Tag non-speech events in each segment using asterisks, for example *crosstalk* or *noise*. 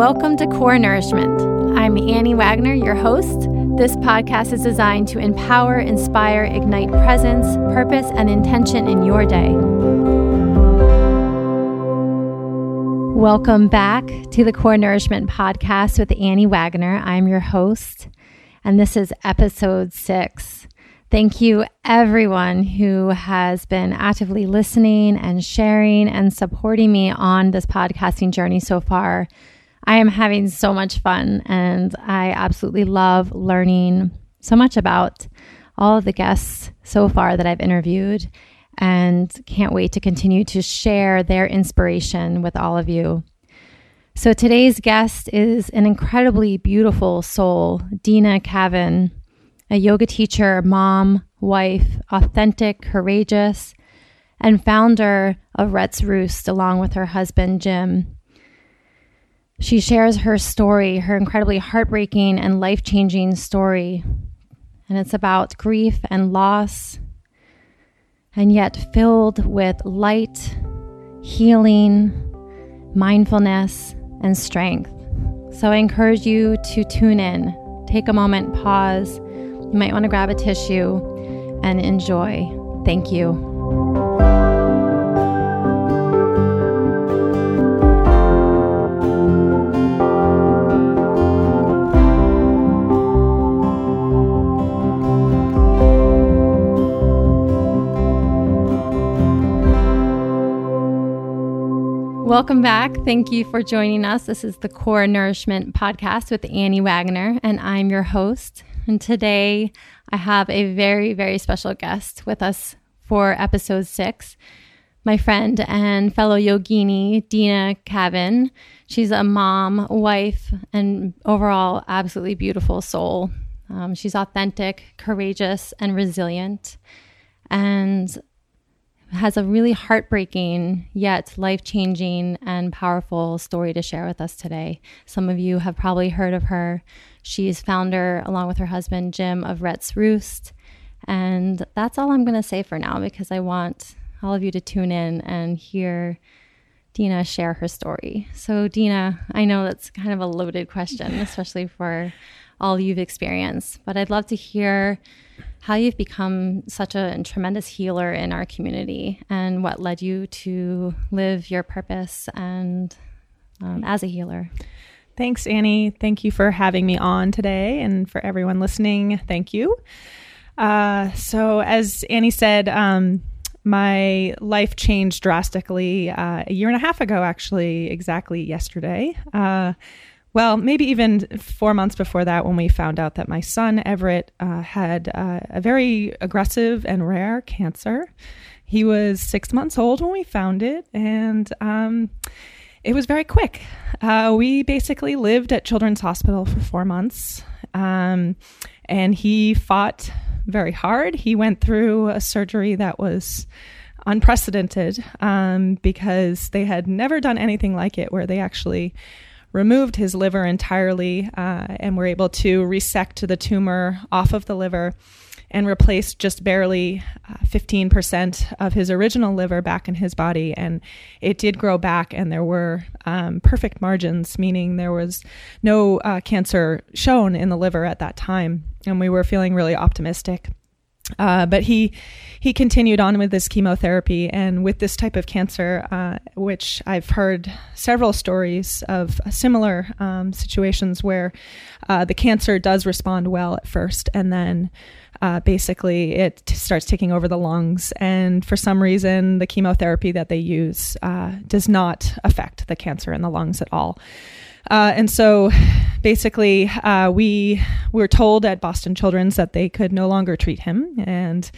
Welcome to Core Nourishment. I'm Annie Wagner, your host. This podcast is designed to empower, inspire, ignite presence, purpose, and intention in your day. Welcome back to the Core Nourishment Podcast with Annie Wagner. I'm your host, and this is episode six. Thank you, everyone who has been actively listening and sharing and supporting me on this podcasting journey so far. I am having so much fun and I absolutely love learning so much about all of the guests so far that I've interviewed and can't wait to continue to share their inspiration with all of you. So today's guest is an incredibly beautiful soul, Dina Cavan a yoga teacher, mom, wife, authentic, courageous, and founder of Rhett's Roost along with her husband, Jim. She shares her story, her incredibly heartbreaking and life changing story. And it's about grief and loss, and yet filled with light, healing, mindfulness, and strength. So I encourage you to tune in, take a moment, pause you might want to grab a tissue and enjoy. Thank you. Welcome back. Thank you for joining us. This is the Core Nourishment Podcast with Annie Wagner, and I'm your host, and today I have a very, very special guest with us for episode six. My friend and fellow yogini, Dina Cavan. She's a mom, wife, and overall absolutely beautiful soul. Um, she's authentic, courageous, and resilient, and has a really heartbreaking yet life changing and powerful story to share with us today. Some of you have probably heard of her. She's founder, along with her husband Jim, of Rhett's Roost. And that's all I'm going to say for now because I want all of you to tune in and hear Dina share her story. So, Dina, I know that's kind of a loaded question, especially for all you've experienced, but I'd love to hear how you've become such a tremendous healer in our community and what led you to live your purpose and um, as a healer. Thanks, Annie. Thank you for having me on today. And for everyone listening, thank you. Uh, so, as Annie said, um, my life changed drastically uh, a year and a half ago, actually, exactly yesterday. Uh, well, maybe even four months before that, when we found out that my son, Everett, uh, had uh, a very aggressive and rare cancer. He was six months old when we found it. And, um, it was very quick. Uh, we basically lived at Children's Hospital for four months, um, and he fought very hard. He went through a surgery that was unprecedented um, because they had never done anything like it, where they actually removed his liver entirely uh, and were able to resect the tumor off of the liver and replaced just barely uh, 15% of his original liver back in his body. And it did grow back, and there were um, perfect margins, meaning there was no uh, cancer shown in the liver at that time. And we were feeling really optimistic. Uh, but he he continued on with this chemotherapy and with this type of cancer, uh, which I've heard several stories of similar um, situations where uh, the cancer does respond well at first, and then uh, basically it t- starts taking over the lungs. And for some reason, the chemotherapy that they use uh, does not affect the cancer in the lungs at all. Uh, and so basically, uh, we were told at Boston Children's that they could no longer treat him. And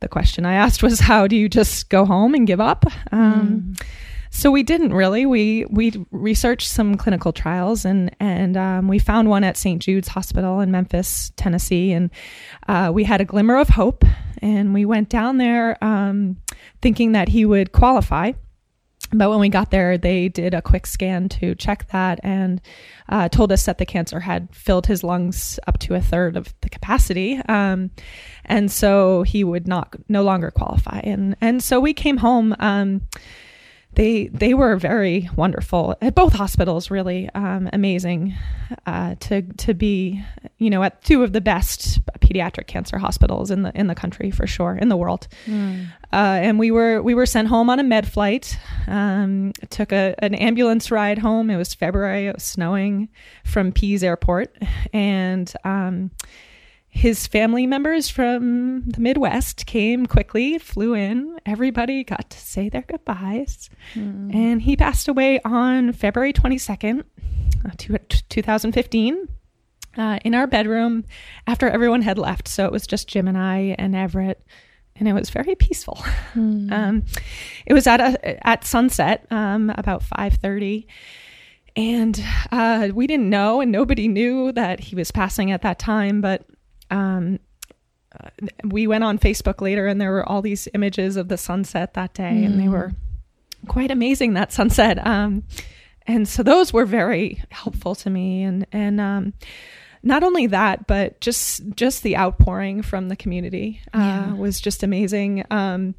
the question I asked was, How do you just go home and give up? Um, mm. So we didn't really. We we researched some clinical trials and and um, we found one at St. Jude's Hospital in Memphis, Tennessee, and uh, we had a glimmer of hope. And we went down there um, thinking that he would qualify. But when we got there, they did a quick scan to check that and uh, told us that the cancer had filled his lungs up to a third of the capacity, um, and so he would not no longer qualify. And and so we came home. Um, they they were very wonderful at both hospitals. Really um, amazing uh, to to be you know at two of the best pediatric cancer hospitals in the in the country for sure in the world. Mm. Uh, and we were we were sent home on a med flight. Um, took a an ambulance ride home. It was February. It was snowing from Pease Airport, and um, his family members from the Midwest came quickly, flew in. Everybody got to say their goodbyes. Mm. And he passed away on February 22nd, uh, 2015, uh, in our bedroom after everyone had left. So it was just Jim and I and Everett. And it was very peaceful. Mm. Um, it was at a, at sunset, um, about five thirty, and uh, we didn't know, and nobody knew that he was passing at that time. But um, uh, we went on Facebook later and there were all these images of the sunset that day mm. and they mm. were quite amazing that sunset. Um, and so those were very helpful to me and, and, um, not only that, but just, just the outpouring from the community, uh, yeah. was just amazing. Um,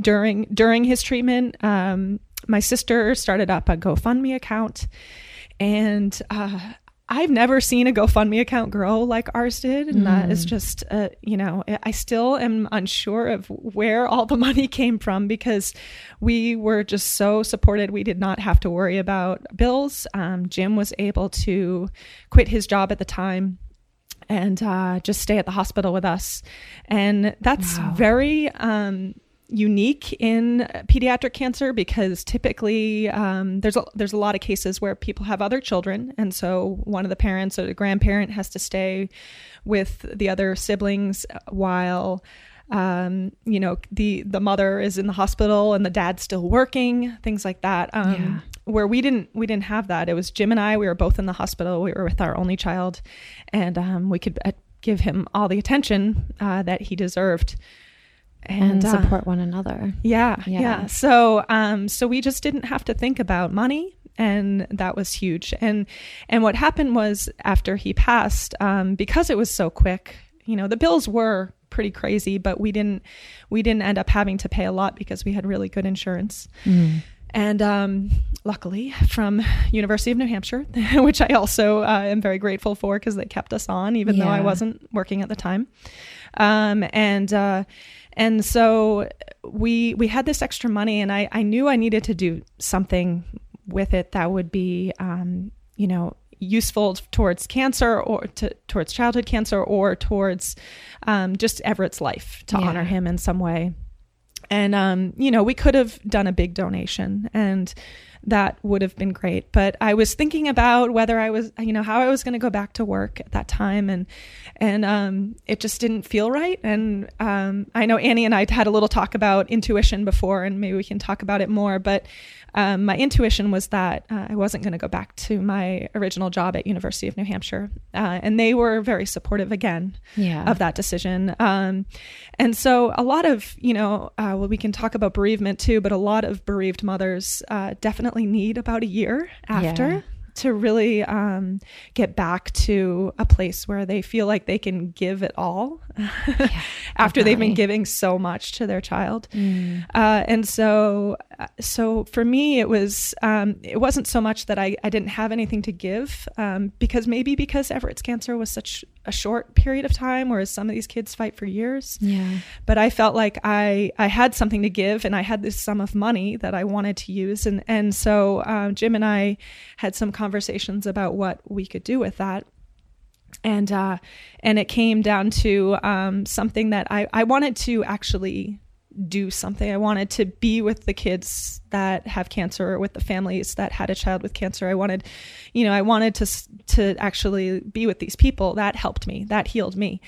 during, during his treatment, um, my sister started up a GoFundMe account and uh, I've never seen a GoFundMe account grow like ours did. And mm. that is mm. just, uh, you know, I still am unsure of where all the *laughs* money came from because we were just so supported. We did not have to worry about bills. Um, Jim was able to quit his job at the time and uh, just stay at the hospital with us. And that's wow. very, um, unique in pediatric cancer because typically um, there's a, there's a lot of cases where people have other children, and so one of the parents or the grandparent has to stay with the other siblings while um, you know the the mother is in the hospital and the dad's still working, things like that. Um, yeah. Where we didn't we didn't have that. It was Jim and I. We were both in the hospital. We were with our only child, and um, we could. Uh, give him all the attention uh, that he deserved and, and uh, support one another. Yeah, yeah, yeah. So, um, so we just didn't have to think about money, and that was huge. And and what happened was after he passed, um, because it was so quick, you know, the bills were pretty crazy, but we didn't we didn't end up having to pay a lot because we had really good insurance. Mm. And um, luckily, from University of New Hampshire, *laughs* which I also uh, am very grateful for because they kept us on, even yeah. though I wasn't working at the time. Um, and uh, and so we we had this extra money, and I I knew I needed to do something with it that would be um, you know useful towards cancer or to, towards childhood cancer or towards um, just Everett's life to yeah. honor him in some way. And um, you know, we could have done a big donation and that would have been great. But I was thinking about whether I was, you know, how I was going to go back to work at that time, and and um, it just didn't feel right. And um, I know Annie and I had a little talk about intuition before, and maybe we can talk about it more. But um, my intuition was that uh, I wasn't going to go back to my original job at University of New Hampshire, uh, and they were very supportive again yeah. of that decision. Um, and so a lot of you know, uh, well, we can talk about bereavement too, but a lot of bereaved mothers uh, definitely need about a year after. To really um, get back to a place where they feel like they can give it all *laughs* yeah, after they've been giving so much to their child. Mm. Uh, and so, uh, so for me, it was um, it wasn't so much that I, I didn't have anything to give um, because maybe because Everett's cancer was such a short period of time, whereas some of these kids fight for years. Yeah. But I felt like I I had something to give, and I had this sum of money that I wanted to use, and and so uh, Jim and I had some conversations about what we could do with that and uh, and it came down to um, something that I, I wanted to actually do something. I wanted to be with the kids that have cancer or with the families that had a child with cancer. I wanted, you know, I wanted to to actually be with these people. That helped me. That healed me.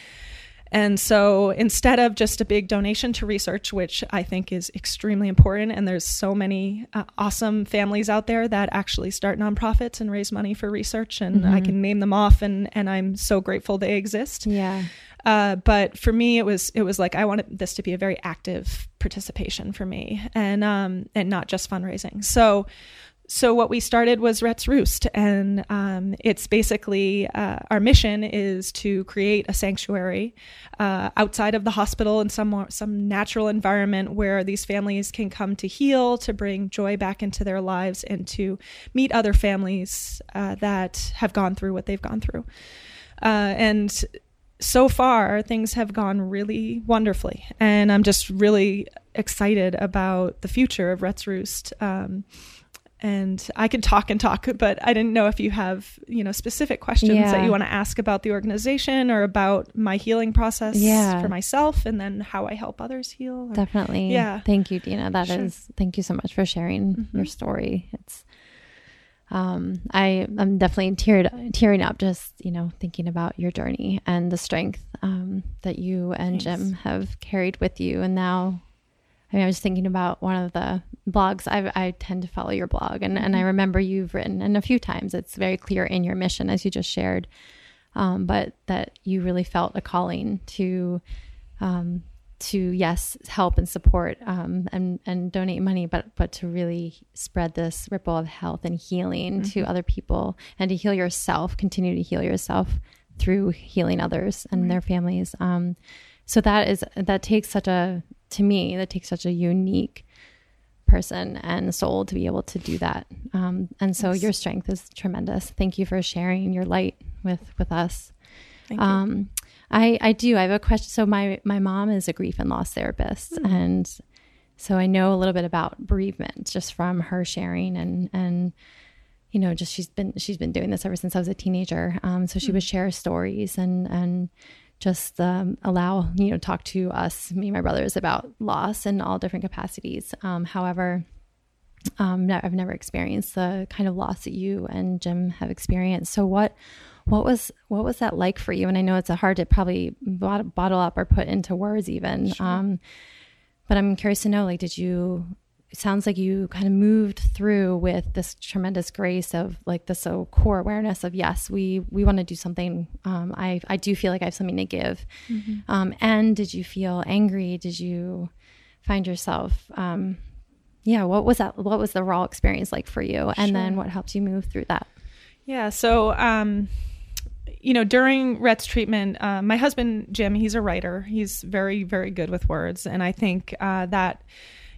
And so instead of just a big donation to research, which I think is extremely important, and there's so many uh, awesome families out there that actually start nonprofits and raise money for research, and mm-hmm. I can name them off, and and I'm so grateful they exist. Yeah. Uh, but for me, it was it was like I wanted this to be a very active participation for me, and um and not just fundraising. So so what we started was Rhett's Roost, and um, it's basically uh, our mission is to create a sanctuary uh, outside of the hospital in some some natural environment where these families can come to heal, to bring joy back into their lives, and to meet other families uh, that have gone through what they've gone through. Uh, and so far, things have gone really wonderfully, and I'm just really excited about the future of Rhett's Roost. Um, and I can talk and talk, but I didn't know if you have, you know, specific questions yeah. that you want to ask about the organization or about my healing process yeah. for myself and then how I help others heal. Or, Definitely. Yeah. Thank you, Dina. That sure. is. thank you so much for sharing mm-hmm. your story. It's, um, I, I'm definitely teared, tearing up just, you know, thinking about your journey and the strength, um, that you and Thanks. Jim have carried with you. And now, I mean, I was thinking about one of the blogs. I, I tend to follow your blog, and, and I mm-hmm. remember you've written, and a few times it's very clear in your mission, as you just shared, um, but that you really felt a calling to, um, to yes, help and support um, and and donate money, but but to really spread this ripple of health and healing mm-hmm. to other people, and to heal yourself, continue to heal yourself through healing others and right. their families. Um, so that is that takes such a to me that takes such a unique person and soul to be able to do that. Um, and so yes. your strength is tremendous. Thank you for sharing your light with with us. Thank you. Um, I I do. I have a question. So my my mom is a grief and loss therapist, mm. and so I know a little bit about bereavement just from her sharing and and you know just she's been she's been doing this ever since I was a teenager. Um, so she mm. would share stories and and just um, allow you know talk to us me and my brothers about loss in all different capacities um, however um, no, i've never experienced the kind of loss that you and jim have experienced so what what was what was that like for you and i know it's a hard to probably bottle up or put into words even sure. um, but i'm curious to know like did you it sounds like you kind of moved through with this tremendous grace of like the so core awareness of yes we we want to do something um, i i do feel like i have something to give mm-hmm. um, and did you feel angry did you find yourself um, yeah what was that what was the raw experience like for you and sure. then what helped you move through that yeah so um you know, during Rhett's treatment, uh, my husband Jim, he's a writer. He's very, very good with words, and I think uh, that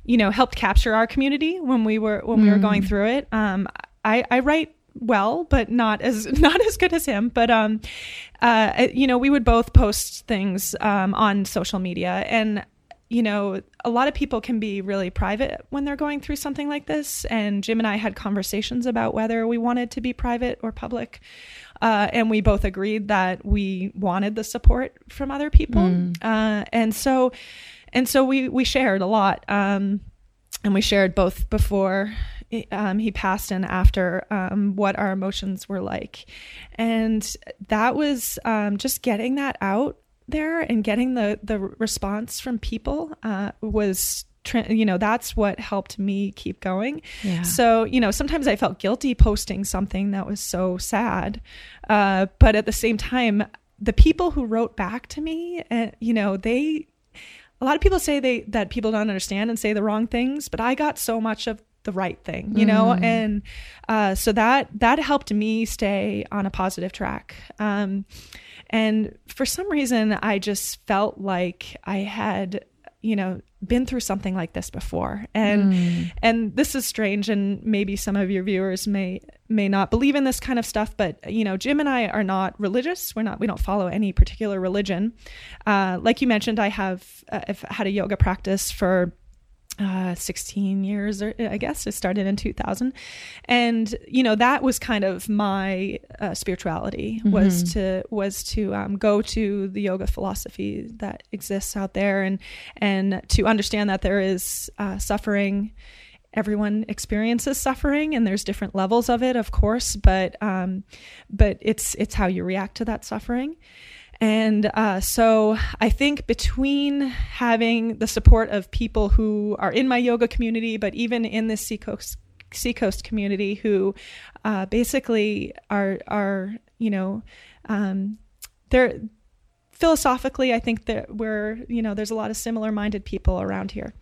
you know helped capture our community when we were when we were going mm. through it. Um, I, I write well, but not as *laughs* not as good as him. But um, uh, you know, we would both post things um, on social media, and you know, a lot of people can be really private when they're going through something like this. And Jim and I had conversations about whether we wanted to be private or public. Uh, and we both agreed that we wanted the support from other people. Mm. Uh, and so, and so we we shared a lot, um, and we shared both before um, he passed and after um, what our emotions were like, and that was um, just getting that out there and getting the the response from people uh, was you know that's what helped me keep going yeah. so you know sometimes i felt guilty posting something that was so sad uh, but at the same time the people who wrote back to me and uh, you know they a lot of people say they that people don't understand and say the wrong things, but I got so much of the right thing, you know, mm. and uh, so that that helped me stay on a positive track. Um, and for some reason, I just felt like I had you know been through something like this before. And mm. and this is strange and maybe some of your viewers may may not believe in this kind of stuff but you know jim and i are not religious. We're not we don't follow any particular religion. Uh, like you mentioned i have uh, i've had a yoga practice for uh, 16 years or i guess it started in 2000 and you know that was kind of my uh, spirituality mm-hmm. was to was to um, go to the yoga philosophy that exists out there and and to understand that there is uh, suffering. Everyone experiences suffering and there's different levels of it of course but um, but it's it's how you react to that suffering and uh, so I think between having the support of people who are in my yoga community, but even in this Seacoast Seacoast community, who uh, basically are are you know um, they're philosophically, I think that we're, you know, there's a lot of similar minded people around here.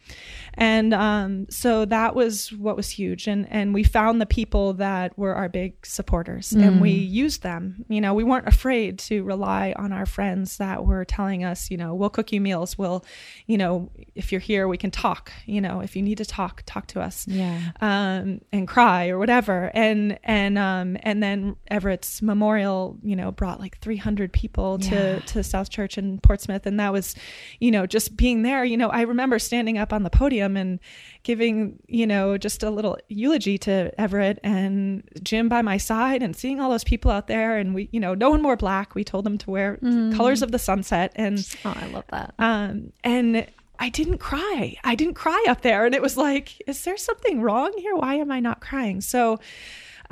And um, so that was what was huge. And, and we found the people that were our big supporters mm. and we used them. You know, we weren't afraid to rely on our friends that were telling us, you know, we'll cook you meals. We'll, you know, if you're here, we can talk. You know, if you need to talk, talk to us. Yeah. Um, and cry or whatever. And, and, um, and then Everett's memorial, you know, brought like 300 people to, yeah. to South Church in Portsmouth. And that was, you know, just being there, you know, I remember standing up on the podium and giving, you know, just a little eulogy to Everett and Jim by my side and seeing all those people out there. And we, you know, no one wore black. We told them to wear mm. colors of the sunset. And oh, I love that. Um, and I didn't cry. I didn't cry up there. And it was like, is there something wrong here? Why am I not crying? So,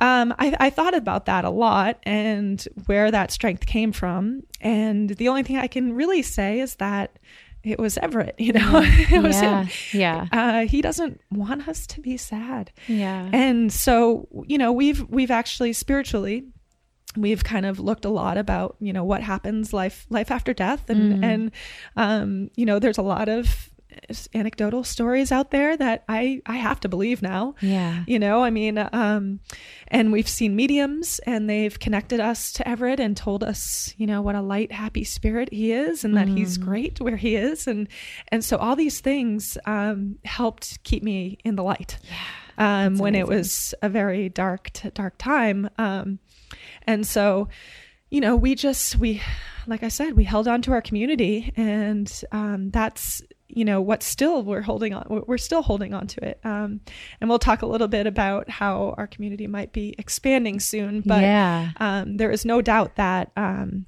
um, I, I, thought about that a lot and where that strength came from. And the only thing I can really say is that it was Everett, you know, *laughs* it was yeah. him. Yeah. Uh, he doesn't want us to be sad. Yeah. And so, you know, we've, we've actually spiritually, we've kind of looked a lot about, you know, what happens life, life after death. And, mm. and, um, you know, there's a lot of anecdotal stories out there that I I have to believe now. Yeah. You know, I mean, um, and we've seen mediums and they've connected us to Everett and told us, you know, what a light, happy spirit he is and that mm. he's great where he is. And and so all these things um, helped keep me in the light. Yeah. Um, when amazing. it was a very dark, dark time. Um, and so, you know, we just we like I said, we held on to our community, and um, that's you know what still we're holding on we're still holding on to it. Um, and we'll talk a little bit about how our community might be expanding soon but yeah. um, there is no doubt that um,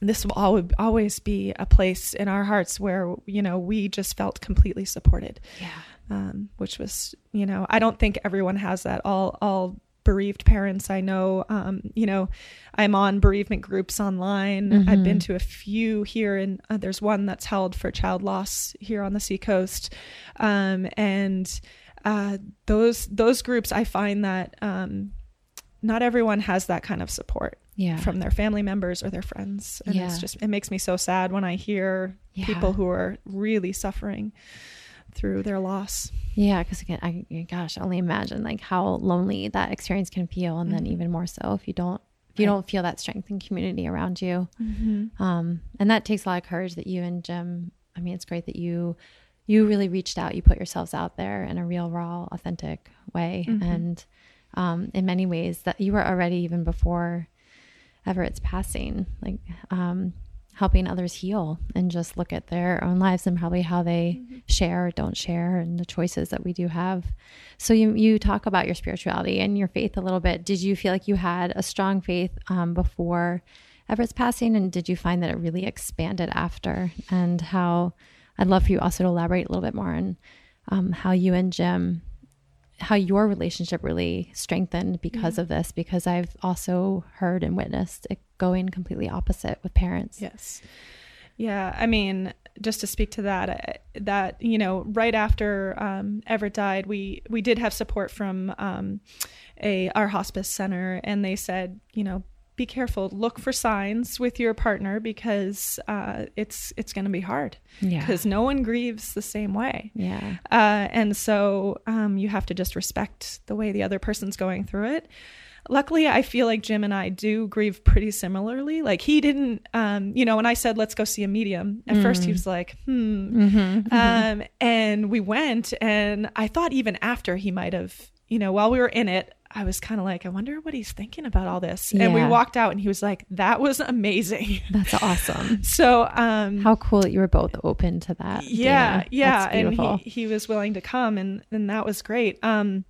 this will always be a place in our hearts where you know we just felt completely supported. Yeah. Um, which was you know i don't think everyone has that. All all bereaved parents I know. Um, you know, I'm on bereavement groups online. Mm-hmm. I've been to a few here, and uh, there's one that's held for child loss here on the seacoast. Um, and uh, those those groups, I find that um, not everyone has that kind of support. Yeah. from their family members or their friends, and yeah. it's just it makes me so sad when I hear yeah. people who are really suffering through their loss. Yeah, because again, I gosh, only imagine like how lonely that experience can feel, and mm-hmm. then even more so if you don't if you right. don't feel that strength and community around you. Mm-hmm. Um, and that takes a lot of courage that you and Jim. I mean, it's great that you you really reached out. You put yourselves out there in a real, raw, authentic way, mm-hmm. and um, in many ways that you were already even before Everett's passing. Like um, helping others heal and just look at their own lives and probably how they mm-hmm. share or don't share and the choices that we do have. So you you talk about your spirituality and your faith a little bit. Did you feel like you had a strong faith um, before Everett's passing, and did you find that it really expanded after? And how I'd love for you also to elaborate a little bit more on um, how you and Jim how your relationship really strengthened because of this because I've also heard and witnessed it going completely opposite with parents. Yes. Yeah, I mean, just to speak to that, uh, that you know, right after um, Everett died, we we did have support from um, a our hospice center, and they said, you know, be careful, look for signs with your partner because uh, it's it's going to be hard. Yeah, because no one grieves the same way. Yeah, uh, and so um, you have to just respect the way the other person's going through it luckily i feel like jim and i do grieve pretty similarly like he didn't um you know when i said let's go see a medium at mm. first he mm. was like hmm mm-hmm, mm-hmm. um and we went and i thought even after he might have you know while we were in it I was kind of like, I wonder what he's thinking about all this. Yeah. And we walked out and he was like, that was amazing. That's awesome. *laughs* so, um, how cool that you were both open to that. Yeah. Dana. Yeah. And he, he was willing to come and, and that was great. Um,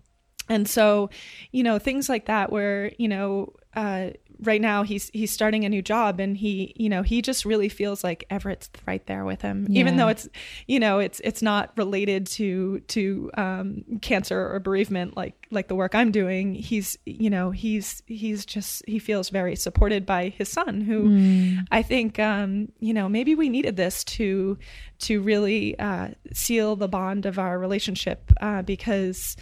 and so you know things like that where you know uh, right now he's he's starting a new job and he you know he just really feels like Everett's right there with him yeah. even though it's you know it's it's not related to to um, cancer or bereavement like like the work I'm doing he's you know he's he's just he feels very supported by his son who mm. I think um, you know maybe we needed this to to really uh, seal the bond of our relationship uh, because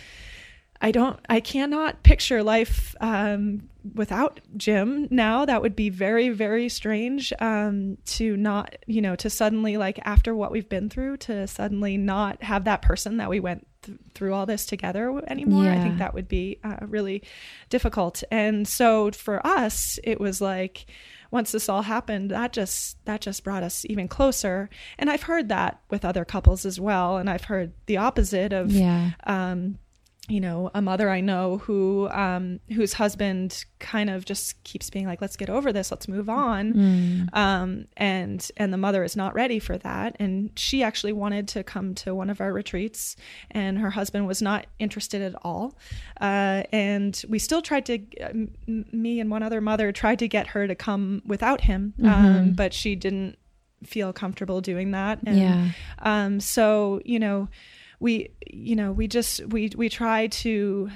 I don't, I cannot picture life um, without Jim now. That would be very, very strange um, to not, you know, to suddenly, like, after what we've been through, to suddenly not have that person that we went th- through all this together anymore. I think that would be uh, really difficult. And so for us, it was like, once this all happened, that just that just brought us even closer. And I've heard that with other couples as well, and I've heard the opposite of Yeah. um, you know, a mother I know who um, whose husband kind of just keeps being like, "Let's get over this. Let's move on," Mm. um, and and the mother is not ready for that. And she actually wanted to come to one of our retreats, and her husband was not interested at all. Uh, and we still tried to, m- me and one other mother tried to get her to come without him, um, but she didn't feel comfortable doing that. And, Yeah. um, so you know, we you know we just we we try to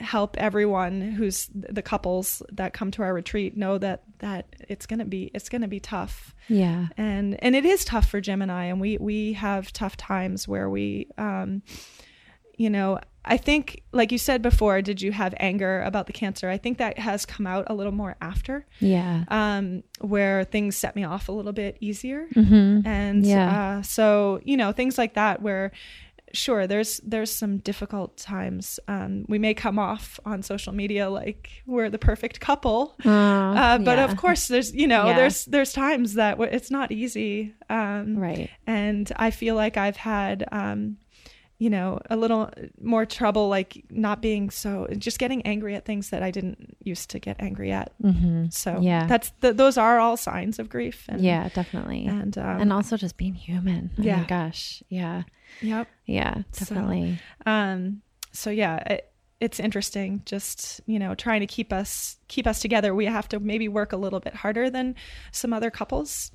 help everyone who's the couples that come to our retreat know that that it's gonna be it's gonna be tough Yeah. and and it is tough for Jim and I and we we have tough times where we um you know I think like you said before did you have anger about the cancer I think that has come out a little more after Yeah. um where things set me off a little bit easier Mm-hmm. and Yeah. uh, so you know things like that where sure there's there's some difficult times um, we may come off on social media like we're the perfect couple uh, but of course there's you know Yeah. there's there's times that w- it's not easy um, Right. and i feel like i've had um, you know a little more trouble like not being so just getting angry at things that i didn't used to get angry at Mm-hmm. so Yeah. that's th- those are all signs of grief and Yeah, definitely. and um, and also just being human. Oh Yeah. my gosh. Yeah. Yep Yeah, So- definitely. um so yeah it, it's interesting just you know trying to keep us keep us together we have to maybe work a little bit harder than some other couples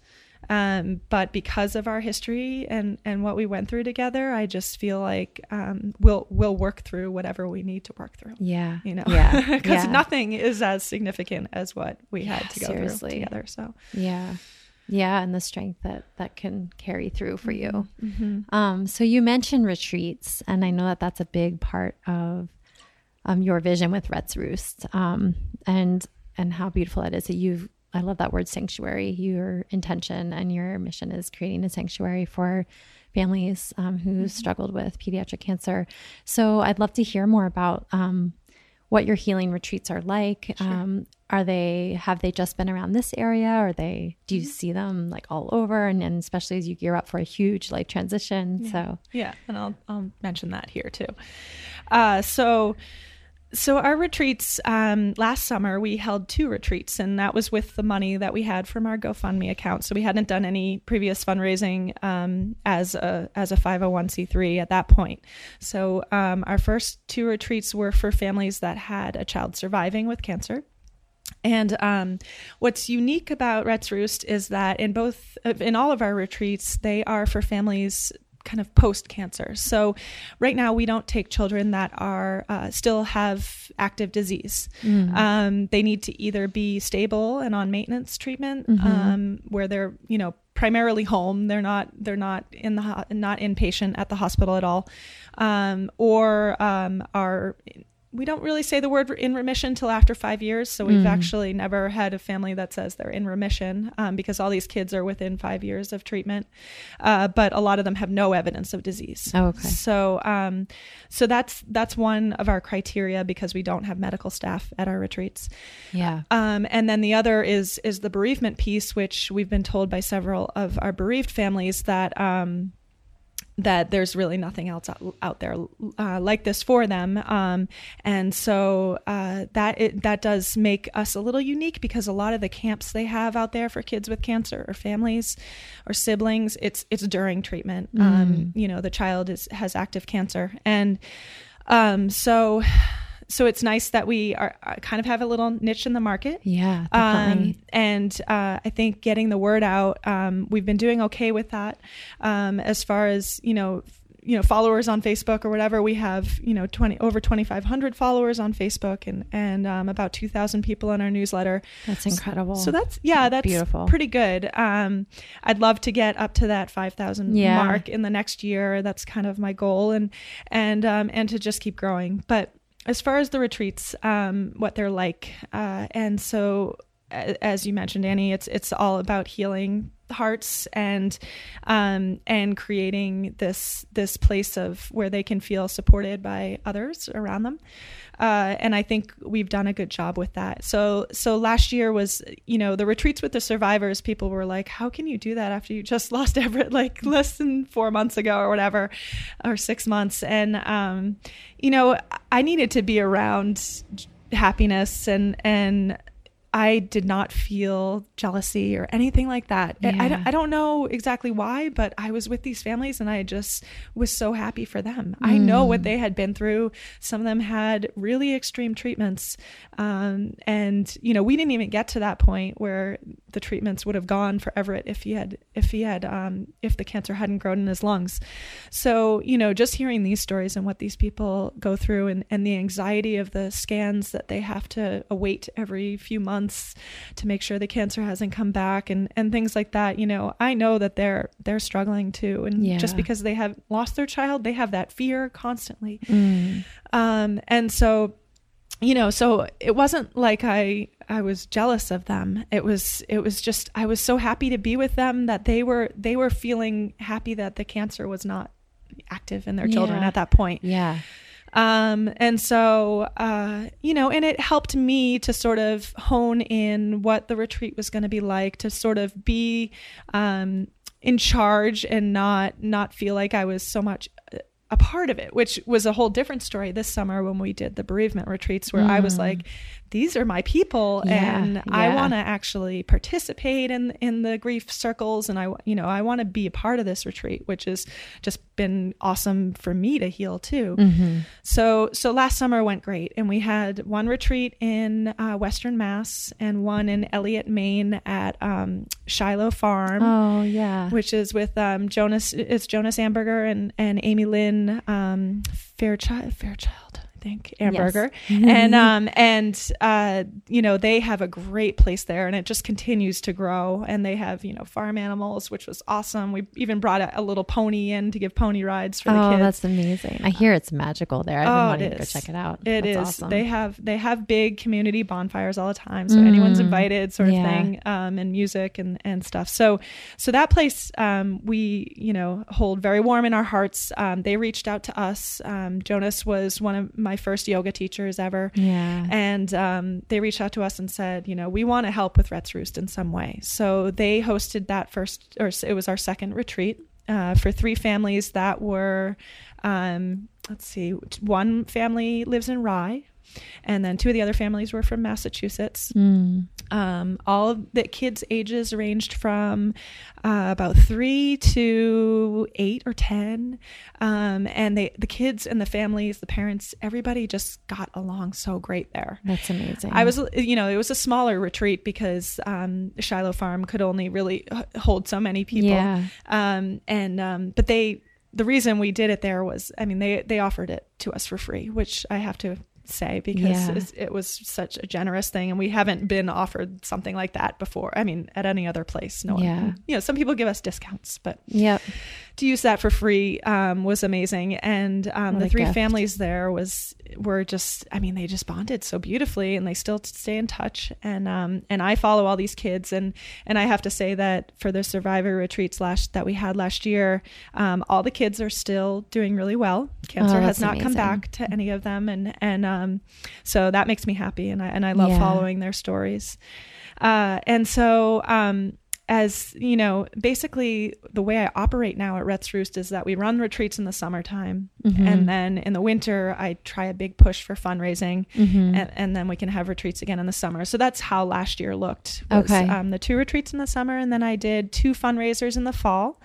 um but because of our history and and what we went through together i just feel like um we'll we'll work through whatever we need to work through yeah. you know Yeah. *laughs* because yeah. nothing is as significant as what we Yeah, had to go seriously. through together so Yeah. Yeah, and the strength that that can carry through for you. mm-hmm. Um, so you mentioned retreats, and I know that that's a big part of um, your vision with Rhett's Roost, um, and and how beautiful it is that you've. I love that word sanctuary. Your intention and your mission is creating a sanctuary for families um, who struggled with pediatric cancer. So I'd love to hear more about um, what your healing retreats are like. Um, are they have they just been around this area? Are they do you see them like all over? And, and especially as you gear up for a huge life transition. So Yeah, and I'll I'll mention that here too. Uh, so so our retreats um, last summer we held two retreats, and that was with the money that we had from our GoFundMe account. So we hadn't done any previous fundraising um, as a as a five hundred one c three at that point. So um, our first two retreats were for families that had a child surviving with cancer. And um, what's unique about Rhett's Roost is that in both, in all of our retreats, they are for families kind of post cancer. So right now we don't take children that are uh, still have active disease. Um, they need to either be stable and on maintenance treatment, um, where they're you know primarily home. They're not they're not in the ho- not inpatient at the hospital at all, um, or um, are we don't really say the word in remission till after five years. So we've actually never had a family that says they're in remission um, because all these kids are within five years of treatment. Uh, but a lot of them have no evidence of disease. Oh, okay. So, um, so that's that's one of our criteria because we don't have medical staff at our retreats. yeah. Um, and then the other is is the bereavement piece, which we've been told by several of our bereaved families that um, that there's really nothing else out, out there uh, like this for them. Um, and so uh, that it, that does make us a little unique because a lot of the camps they have out there for kids with cancer or families or siblings, it's it's during treatment. Um, you know, the child is has active cancer, and um, so so it's nice that we are, are kind of have a little niche in the market. Yeah. Um, and uh, I think getting the word out, um, we've been doing okay with that. Um, as far as you know, you know, followers on Facebook or whatever, we have you know twenty over twenty five hundred followers on Facebook and and um, about two thousand people on our newsletter. That's incredible. So that's yeah, that's Beautiful. pretty good. Um, I'd love to get up to that five thousand Yeah. mark in the next year. That's kind of my goal, and and um, and to just keep growing. But as far as the retreats, um, what they're like, uh, and so as you mentioned, Annie, it's it's all about healing hearts and um, and creating this this place of where they can feel supported by others around them. Uh, and I think we've done a good job with that. So so last year was you know the retreats with the survivors. People were like, "How can you do that after you just *laughs* lost Everett like less than four months ago or whatever, or six months?" And um, you know, I needed to be around happiness and and I did not feel jealousy or anything like that. Yeah. I, I, don't know exactly why, but I was with these families and I just was so happy for them. Mm. I know what mm. they had been through. Some of them had really extreme treatments. Um, and, you know, we didn't even get to that point where the treatments would have gone for Everett if he had, if he had, um, if the cancer hadn't grown in his lungs. So, you know, just hearing these stories and what these people go through and, and the anxiety of the scans that they have to await every few months months to make sure the cancer hasn't come back and and things like that you know i know that they're they're struggling too and yeah. just because they have lost their child they have that fear constantly mm. um and so you know so it wasn't like i i was jealous of them it was it was just i was so happy to be with them that they were they were feeling happy that the cancer was not active in their children yeah. at that point yeah um, and so, uh, you know, and it helped me to sort of hone in what the retreat was going to be like, to sort of be um, in charge and not not feel like I was so much a part of it, which was a whole different story this summer when we did the bereavement retreats, where mm. I was mm. like, these are my people yeah, and yeah. I want to actually participate in in the grief circles and I you know I want to be a part of this retreat which has just been awesome for me to heal too. Mm-hmm. So so last summer went great and we had one retreat in uh, Western Mass and one in Eliot, Maine at um, Shiloh Farm. Oh yeah, which is with um, Jonas. It's Jonas Amberger and and Amy Lynn um, Fairchild. Fairchild think Amberger, yes. and um and uh you know they have a great place there, and it just continues to grow. And they have you know farm animals, which was awesome. We even brought a, a little pony in to give pony rides for oh, the kids. that's amazing! I hear it's magical there. I've been oh, wanting to go check it out. It that's is. Awesome. They have they have big community bonfires all the time, so mm. anyone's invited, sort of yeah. thing, um, and music and and stuff. So so that place um, we you know hold very warm in our hearts. Um, they reached out to us. Um, Jonas was one of my my first yoga teachers ever. Yeah. And um, they reached out to us and said, you know, we want to help with Rhett's Roost in some way. So they hosted that first, or it was our second retreat uh, for three families that were, um, let's see, one family lives in Rye, and then two of the other families were from Massachusetts. Mm. Um, all the kids' ages ranged from uh, about three to eight or ten, um, and they the kids and the families, the parents, everybody just got along so great there. That's amazing. I was, you know, it was a smaller retreat because um, Shiloh Farm could only really hold so many people. Yeah. Um, and um, but they the reason we did it there was i mean they they offered it to us for free which i have to say because yeah. it was such a generous thing and we haven't been offered something like that before i mean at any other place no yeah. one you know some people give us discounts but yeah to use that for free um, was amazing. And um, the three gift. families there was were just i mean they just bonded so beautifully and they still stay in touch. And um, and i follow all these kids. And and i have to say that for the survivor retreats last that we had last year um, all the kids are still doing really well. Cancer oh, has not amazing. come back to any of them. And and um, so that makes me happy. And i and i love yeah. following their stories. Uh, and so um, as you know, basically the way I operate now at Rhett's Roost is that we run retreats in the summertime, mm-hmm. and then in the winter I try a big push for fundraising, mm-hmm. and, and, then we can have retreats again in the summer. So that's how last year looked. Was, okay, um, the two retreats in the summer, and then I did two fundraisers in the fall.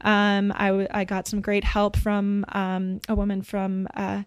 Um, I, w- I got some great help from um, a woman from uh,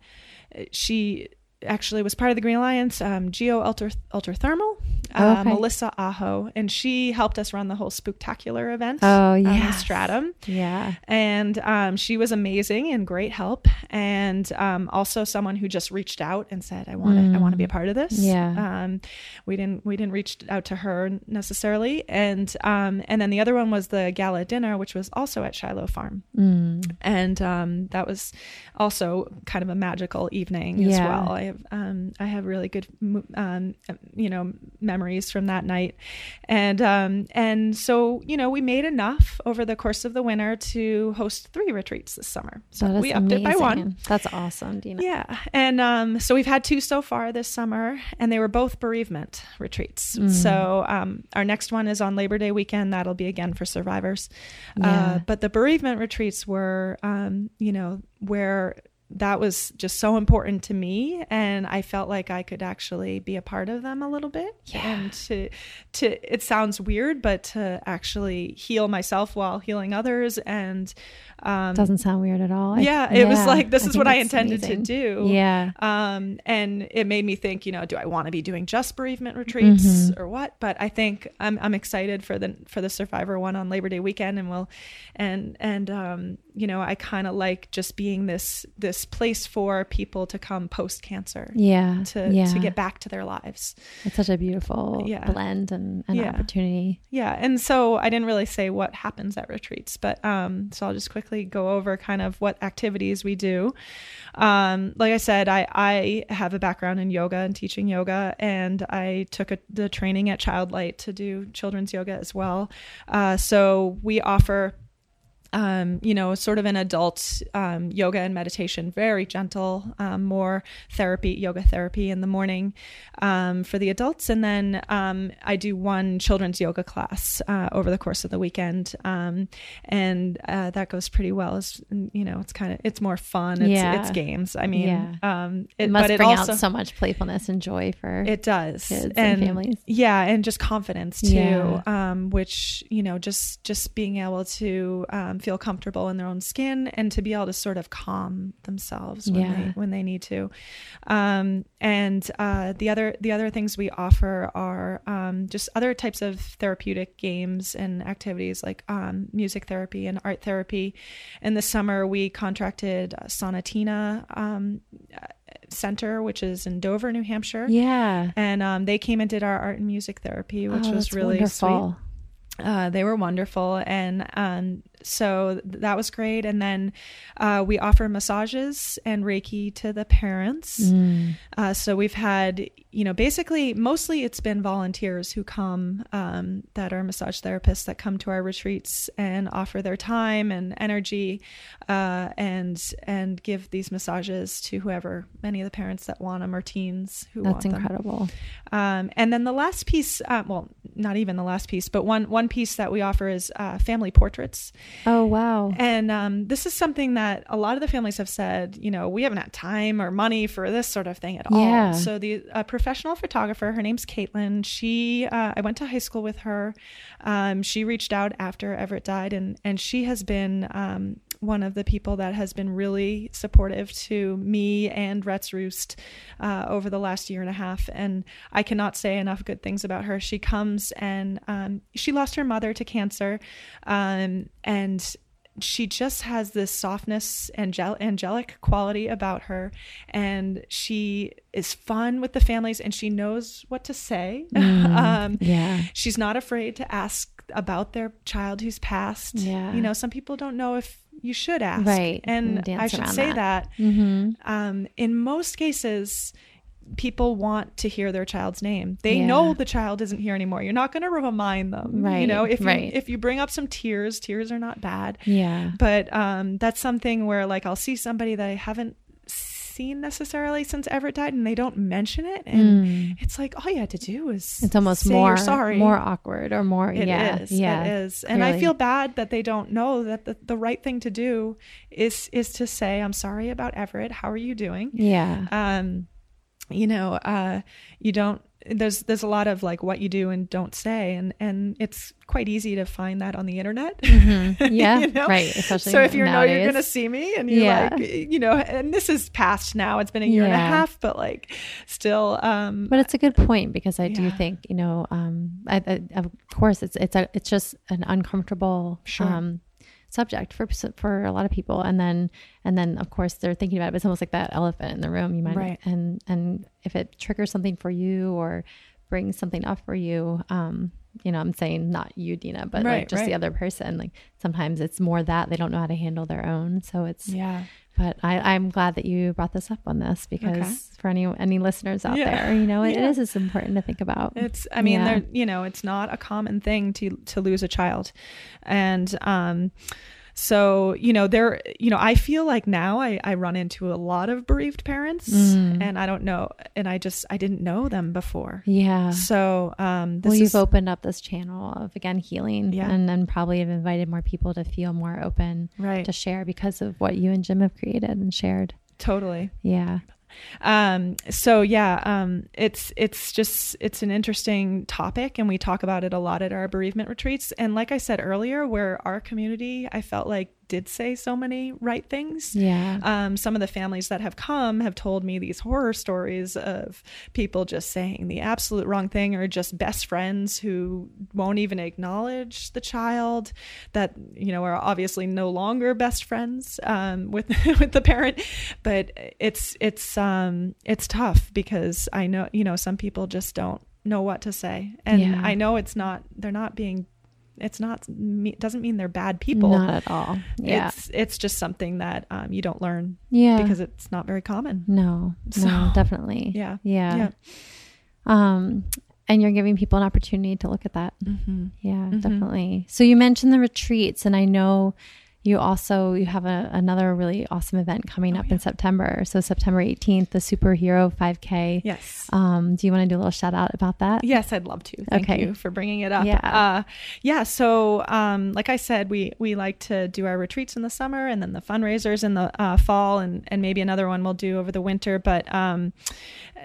she actually was part of the Green Alliance, um, Geo Ultra, Ultra Thermal, uh, okay. Melissa Aho, and she helped us run the whole Spooktacular event. Oh, um. Stratum Yeah. and um, she was amazing and great help and um, also someone who just reached out and said i want to i want to be a part of this Mm. Yeah. um, we didn't we didn't reach out to her necessarily and um, and then the other one was the gala dinner which was also at shiloh farm Mm. and um, that was also kind of a magical evening as well. I have um, I have really good um, you know memories from that night, and um, and so you know we made enough over the course of the winter to host three retreats this summer. So we upped it by one. That's awesome, Dina. Yeah, and um, so we've had two so far this summer, and they were both bereavement retreats. So um, our next one is on Labor Day weekend. That'll be again for survivors. Yeah. Uh, but the bereavement retreats were, um, you know, where that was just so important to me, and I felt like I could actually be a part of them a little bit, Yeah. and to to it sounds weird, but to actually heal myself while healing others, and um, Doesn't sound weird at all. Yeah, it was like this is what I intended amazing. to do. Yeah. Um, and it made me think, you know, do I want to be doing just bereavement retreats Mm-hmm. or what? But I think I'm I'm excited for the for the survivor one on Labor Day weekend, and we'll, and and um, you know, I kind of like just being this this place for people to come post cancer. Yeah. To, yeah. to get back to their lives. It's such a beautiful Yeah. blend and an Yeah. opportunity. Yeah. And so I didn't really say what happens at retreats, but um, so I'll just quickly go over kind of what activities we do. Um, like I said, I, I have a background in yoga and teaching yoga, and I took a, the training at Childlight to do children's yoga as well. Uh, so we offer um, you know, sort of an adult um, yoga and meditation, very gentle, um, more therapy, yoga therapy in the morning um, for the adults. And then um, I do one children's yoga class uh, over the course of the weekend. Um, and uh, that goes pretty well. It's, you know, it's kind of, it's more fun. It's, Yeah. it's games. I mean, Yeah. um, It it, must but it bring also, out so much playfulness and joy for it does kids and families. yeah and just confidence too Yeah. um, which you know just just being able to um, feel comfortable in their own skin and to be able to sort of calm themselves when Yeah. they when they need to um, and uh, the other the other things we offer are um, just other types of therapeutic games and activities like um, music therapy and art therapy in the summer we contracted uh, sonatina um, center which is in dover new hampshire Yeah. and um, they came and did our art and music therapy, which Oh, was really wonderful. sweet. Uh, they were wonderful, and um, so that was great. And then uh, we offer massages and Reiki to the parents. Mm. Uh, so we've had, you know, basically mostly it's been volunteers who come um, that are massage therapists that come to our retreats and offer their time and energy uh, and and give these massages to whoever, many of the parents that want them or teens who want them. That's incredible. Um, and then the last piece, uh, well, not even the last piece, but one one piece that we offer is uh, family portraits. Oh wow. And um, this is something that a lot of the families have said, you know, we haven't had time or money for this sort of thing at Yeah. all. So the a professional photographer, her name's Caitlin. She, uh, I went to high school with her. Um, she reached out after Everett died, and and she has been. Um, one of the people that has been really supportive to me and Rhett's Roost uh, over the last year and a half. And I cannot say enough good things about her. She comes and um, she lost her mother to cancer. Um, and she just has this softness angel- angelic quality about her and she is fun with the families and she knows what to say *laughs* um, yeah. she's not afraid to ask about their child who's passed Yeah. you know some people don't know if you should ask Right, and and i should say that. that, Mm-hmm. um, in most cases people want to hear their child's name they Yeah. know the child isn't here anymore you're not going to remind them Right. you know if right. you if you bring up some tears tears are not bad Yeah. but um, that's something where like I'll see somebody that I haven't seen necessarily since Everett died, and they don't mention it, and Mm. it's like all you had to do is It's almost more sorry. more awkward or more It yeah. is, Yeah. It is. And I feel bad that they don't know that the, the right thing to do is is to say, I'm sorry about Everett. How are you doing? Yeah. Um you know, uh, you don't there's there's a lot of like what you do and don't say and and it's quite easy to find that on the internet mm-hmm. *laughs* yeah you know? right especially so if you know you're gonna see me and you're yeah. like you know and this is past now it's been a year yeah. and a half but like still um but it's a good point because i yeah. do think you know um I, I, of course it's it's a it's just an uncomfortable sure. um subject for for a lot of people and then and then of course they're thinking about it but it's almost like that elephant in the room you might right. and and if it triggers something for you or brings something up for you um you know i'm saying not you dina but right, like just right. the other person like sometimes it's more that they don't know how to handle their own so it's yeah but I, I'm glad that you brought this up on this because okay. for any any listeners out yeah. there, you know, it, *laughs* yeah. it is it's important to think about. It's I mean, yeah. you know, it's not a common thing to to lose a child, and um, so, you know, there, you know, I feel like now I, I run into a lot of bereaved parents mm. and I don't know, and I just, I didn't know them before. Yeah. So, um, well, you've is, opened up this channel of again healing yeah. and then probably have invited more people to feel more open right. to share because of what you and Jim have created and shared. Totally. Yeah um, so yeah, um, it's it's just it's an interesting topic, and we talk about it a lot at our bereavement retreats. And like I said earlier, where our community, I felt like did say so many right things. Yeah. Um, some of the families that have come have told me these horror stories of people just saying the absolute wrong thing, or just best friends who won't even acknowledge the child that you know are obviously no longer best friends um, *laughs* with with the parent. But it's it's um, it's tough because I know you know some people just don't know what to say, and yeah. I know it's not they're not being it's not doesn't mean they're bad people. Not at all. Yeah. It's it's just something that um, you don't learn yeah. because it's not very common. No so, no definitely. yeah. Yeah. Yeah. Um and you're giving people an opportunity to look at that. Mm-hmm. yeah mm-hmm. definitely. So you mentioned the retreats and i know you also you have a, another really awesome event coming oh, up yeah. in September. So September 18th, the superhero 5K. Yes. Um, do you want to do a little shout out about that? Yes, I'd love to. Thank okay. you for bringing it up. Yeah. Uh, yeah. So, um, like I said, we, we like to do our retreats in the summer and then the fundraisers in the uh, fall and, and maybe another one we'll do over the winter. But, um,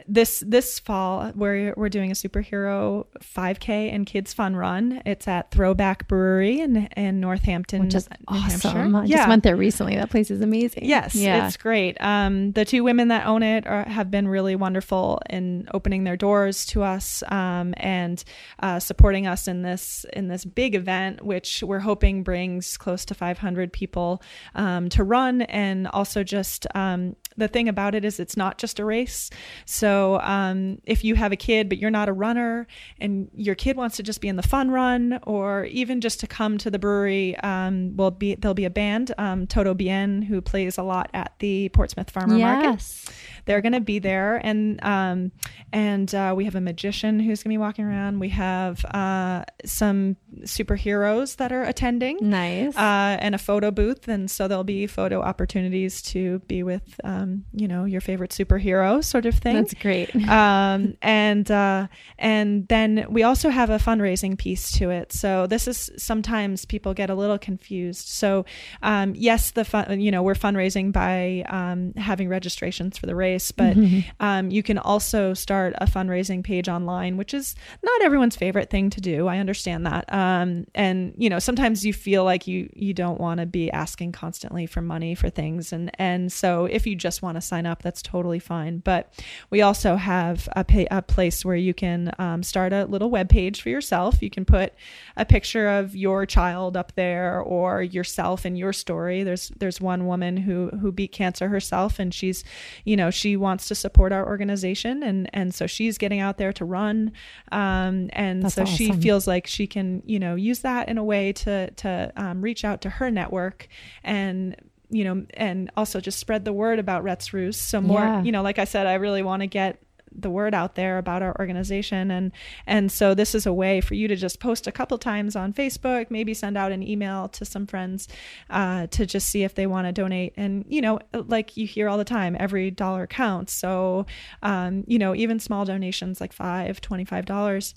this, this fall we're, we're doing a superhero 5K and kids fun run. It's at Throwback Brewery in, in North Hampton, which is awesome awesome. I yeah. just went there recently. That place is amazing. Yes, yeah. it's great. Um, the two women that own it are, have been really wonderful in opening their doors to us um, and uh, supporting us in this in this big event, which we're hoping brings close to 500 people um, to run, and also just um, the thing about it is it's not just a race. So um, if you have a kid but you're not a runner and your kid wants to just be in the fun run or even just to come to the brewery, um, will be there'll be a band, um, Todo Bien, who plays a lot at the Portsmouth Farmer yes. Market. They're going to be there, and um, and uh, we have a magician who's going to be walking around. We have uh, some superheroes that are attending, nice, uh, and a photo booth, and so there'll be photo opportunities to be with um, you know your favorite superhero sort of thing. That's great. *laughs* um, and uh, and then we also have a fundraising piece to it. So this is sometimes people get a little confused. So um, yes, the fun, you know we're fundraising by um, having registrations for the race, but mm-hmm. um, you can also start a fundraising page online, which is not everyone's favorite thing to do. I understand that, um, and you know sometimes you feel like you you don't want to be asking constantly for money for things, and and so if you just want to sign up, that's totally fine. But we also have a, pay, a place where you can um, start a little web page for yourself. You can put a picture of your child up there or yourself and your story. There's there's one woman who who beat cancer herself, and she's you know she wants to support our organization, and and so she's getting out there to run, um, and that's so awesome. she feels like she can you know use that in a way to to um, reach out to her network and you know, and also just spread the word about Rhett's Roost. So more, yeah. you know, like I said, I really want to get the word out there about our organization. And and so this is a way for you to just post a couple times on facebook maybe send out an email to some friends uh, to just see if they want to donate. And you know like you hear all the time every dollar counts. So um, you know even small donations like five twenty five dollars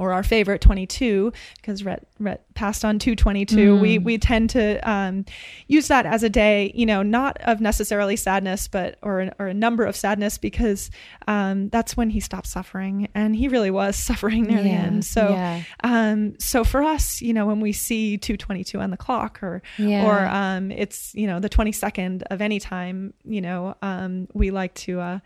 or our favorite 22 because Rhett, Rhett passed on 222. We we tend to um, use that as a day, you know, not of necessarily sadness, but or or a number of sadness because um, that's when he stopped suffering, and he really was *laughs* suffering near the end. So yeah. um, so for us, you know, when we see 222 on the clock, or Yeah. or um, it's you know the 22nd of any time, you know, um, we like to uh,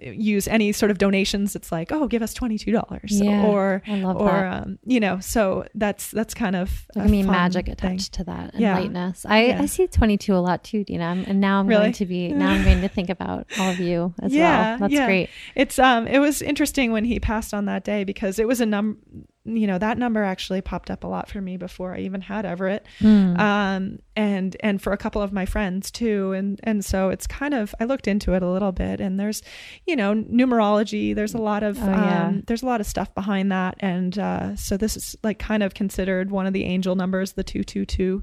use any sort of donations. It's like, oh, give us 22 dollars, Yeah, or I love or that. um, you know, so that's that's kind of Like, a I mean, magic thing. attached to that and Yeah. lightness. I, Yeah. I see 22 a lot too, Dina. And now I'm Really? going to be, now I'm *laughs* going to think about all of you as Yeah, well. That's yeah. great. It's um it was interesting when he passed on that day because it was a number, you know that number actually popped up a lot for me before I even had Everett Hmm. um and and for a couple of my friends too and and so it's kind of I looked into it a little bit and there's you know numerology there's a lot of Oh, yeah. um there's a lot of stuff behind that and uh so this is like kind of considered one of the angel numbers the 222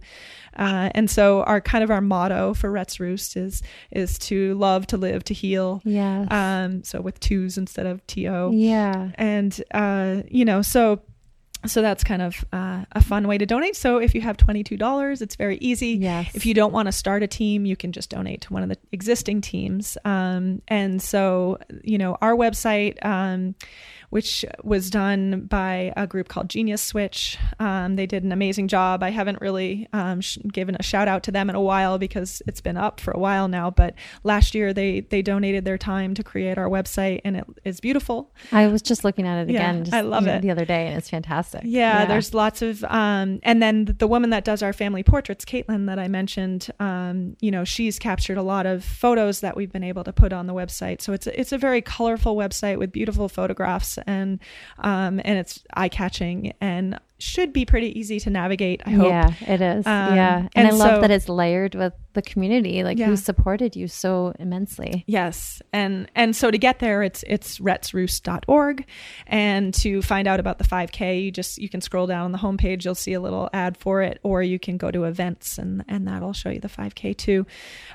uh and so our kind of our motto for Rhett's Roost is is to love to live to heal Yeah. um so with twos instead of to yeah. and uh you know so so that's kind of uh, a fun way to donate. So if you have $22 it's very easy. Yes. if you don't want to start a team you can just donate to one of the existing teams. Um, and so you know our website um, which was done by a group called Genius Switch. Um, they did an amazing job. I haven't really um, sh- given a shout out to them in a while because it's been up for a while now. But last year they they donated their time to create our website, and it is beautiful. I was just looking at it Yeah, again. Just, I love you know, it. The other day, and it's fantastic. Yeah, there's lots of, um, and then the, the woman that does our family portraits, Caitlin, that I mentioned, um, you know, she's captured a lot of photos that we've been able to put on the website. So it's a, it's a very colorful website with beautiful photographs and um, and it's eye catching and should be pretty easy to navigate. I hope. Yeah, it is. Um, yeah. And, and I love that it's layered with the community, like Yeah. who supported you so immensely. Yes, and and so to get there, it's it's rhettsroost.org, and to find out about the 5K, you just you can scroll down on the homepage, you'll see a little ad for it, or you can go to events, and and that'll show you the 5K too,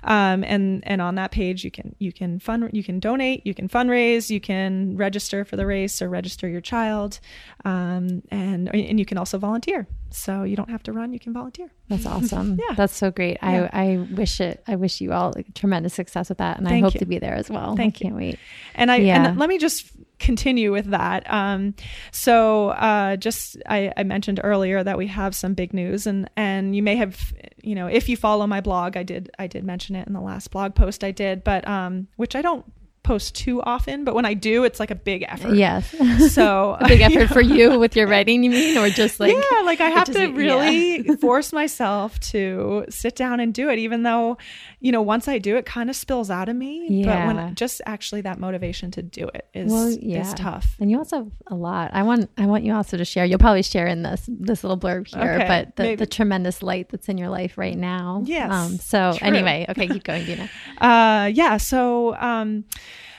um, and and on that page you can you can fund you can donate, you can fundraise, you can register for the race or register your child, um, and and you can also volunteer. So you don't have to run, you can volunteer. That's *laughs* awesome. Yeah. That's so great. Yeah. I, I wish it, I wish you all like, tremendous success with that. And I hope you. to be there as well. Thank I can't wait. And I Yeah. and let me just continue with that. Um, so uh, just I, I mentioned earlier that we have some big news, and and you may have you know if you follow my blog, I did I did mention it in the last blog post I did, but um, which I don't post too often, but when I do, it's like a big effort. Yes. *laughs* So *laughs* A big you effort know, for you *laughs* with your writing, you mean? Or just like, yeah, like I have to yeah. really force myself to sit down and do it, even though, you know, once I do it, kind of spills out of me. Yeah. But when just actually that motivation to do it is Well, is tough. And you also have a lot. I want I want you also to share. You'll probably share in this this little blurb here, Okay, but the, the tremendous light that's in your life right now. Yes, Um, so true. anyway, okay, keep going, *laughs* Dina. Uh, yeah. So, um,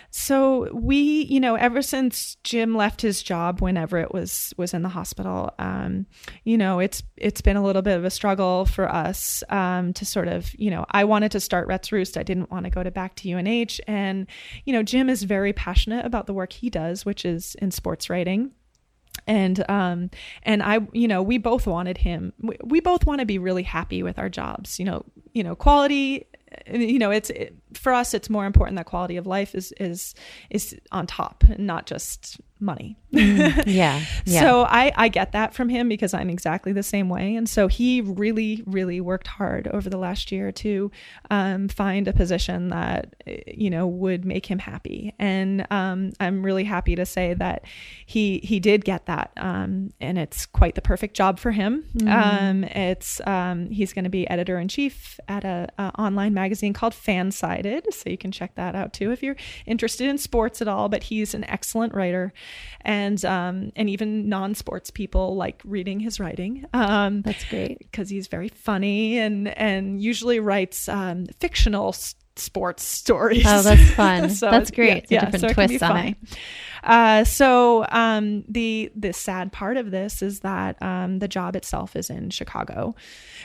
so we, you know, ever since Jim left his job whenever it was was in the hospital, um, you know, it's it's been a little bit of a struggle for us um, to sort of, you know, I wanted to start Rhett's Roost. I didn't want to go to back to UNH, and you know, Jim is very passionate about the work he does, which is in sports writing and um and i you know we both wanted him we, we both want to be really happy with our jobs you know you know quality you know it's it, for us it's more important that quality of life is is is on top and not just money *laughs* Yeah. Yeah. so I, I get that from him because I'm exactly the same way. And so he really, really worked hard over the last year to um, find a position that, eh, you know, would make him happy. And um, I'm really happy to say that he, he did get that. Um, and it's quite the perfect job for him. Um, it's, um, he's going to be editor in chief at a, a online magazine called Fansided. So you can check that out too if you're interested in sports at all. But he's an excellent writer and um, and even non-sports people like reading his writing um, That's great. because he's very funny and and usually writes um, fictional sports stories. Oh, *laughs* that's fun. So that's great. A Yeah, different so it twist on fun. it. Uh, so um, the the sad part of this is that um, the job itself is in Chicago,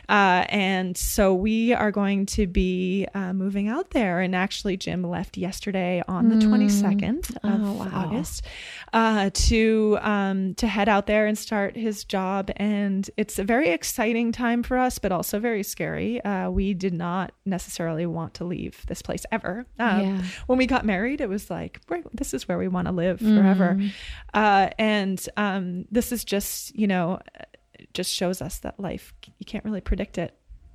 uh, and so we are going to be uh, moving out there. And actually, Jim left yesterday on the twenty second of Oh, wow. August uh, to um, to head out there and start his job. And it's a very exciting time for us, but also very scary. Uh, we did not necessarily want to leave this place ever. Um, Yeah. When we got married, it was like, "We're- this is where we want to live forever. Uh, and um, this is just, you know, it just shows us that life, you can't really predict it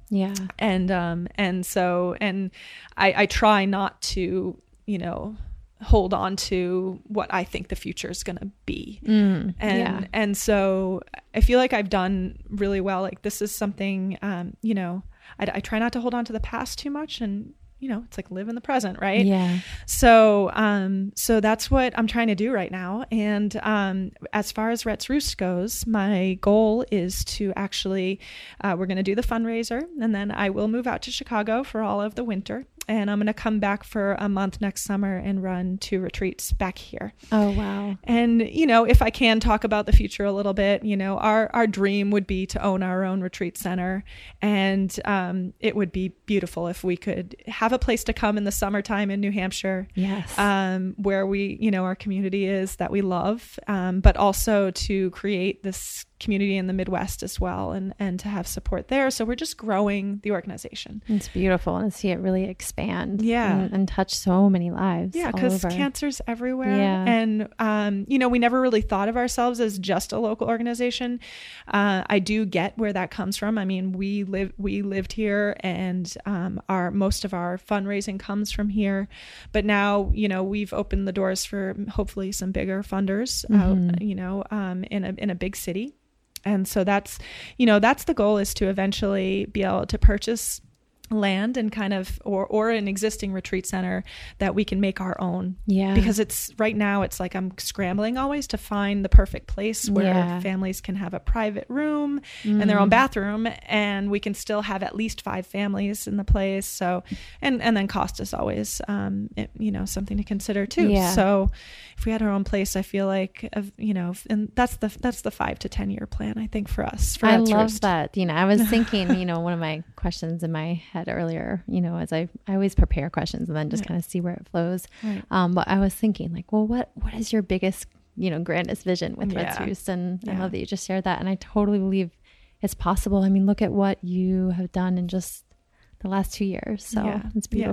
Yeah. and um and so and i i try not to you know hold on to what i think the future is going to be Mm, and yeah. and so i feel like i've done really well like this is something um you know I, I try not to hold on to the past too much and you know it's like live in the present right Yeah. so, um, so that's what I'm trying to do right now. And um, as far as Rhett's Roost goes, my goal is to actually, uh, we're going to do the fundraiser, and then I will move out to Chicago for all of the winter, and I'm going to come back for a month next summer and run two retreats back here. Oh, wow. And you know, if I can talk about the future a little bit, you know, our our dream would be to own our own retreat center, and um, it would be beautiful if we could have a place to come in the summertime in New Hampshire, Yes. um, where we, you know, our community is that we love, um, but also to create this community in the Midwest as well, and and to have support there. So we're just growing the organization. it's beautiful to see it really expand. Yeah. And, and touch so many lives. Yeah, because cancer's everywhere. Yeah. And, um, you know, we never really thought of ourselves as just a local organization. Uh, I do get where that comes from. I mean, we live, we lived here and um, our, most of our fundraising comes from here. But now, you know, we've opened the doors for hopefully some bigger funders out, you know, um, in a, in a big city. And so that's, you know, that's the goal is to eventually be able to purchase land and kind of or or an existing retreat center that we can make our own Yeah. because it's right now it's like i'm scrambling always to find the perfect place where Yeah. families can have a private room and their own bathroom and we can still have at least five families in the place so and and then cost is always um it, you know something to consider too Yeah. so if we had our own place i feel like of you know and that's the that's the five to ten year plan i think for us for I love Roost. that. You know, I was *laughs* thinking, you know, one of my questions in my head earlier, you know, as I, I always prepare questions and then just kind of see where it flows. Right. Um, but I was thinking like, well, what, what is your biggest, you know, grandest vision with Rhett's Yeah. Roost? And I love that you just shared that. And I totally believe it's possible. I mean, look at what you have done in just the last two years. So Yeah. it's Yeah.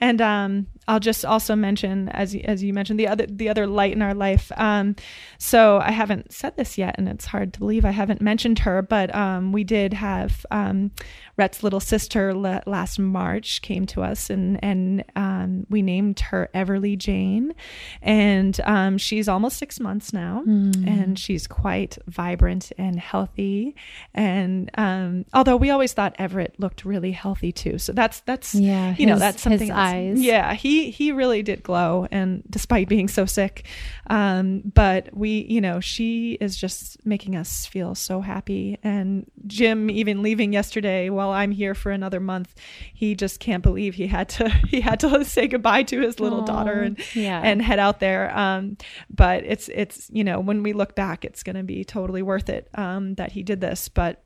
And um, I'll just also mention, as as you mentioned, the other the other light in our life. Um, so I haven't said this yet, and it's hard to believe I haven't mentioned her, but um, we did have um, Rhett's little sister la- last March came to us, and and um, we named her Everly Jane, and um, she's almost six months now, and she's quite vibrant and healthy. And um, although we always thought Everett looked really healthy too, so that's that's Yeah, you know that's something his eyes. yeah he he really did glow and despite being so sick um but we you know she is just making us feel so happy and jim even leaving yesterday while i'm here for another month he just can't believe he had to *laughs* he had to say goodbye to his little daughter and yeah. and head out there um but it's it's you know when we look back it's going to be totally worth it um that he did this but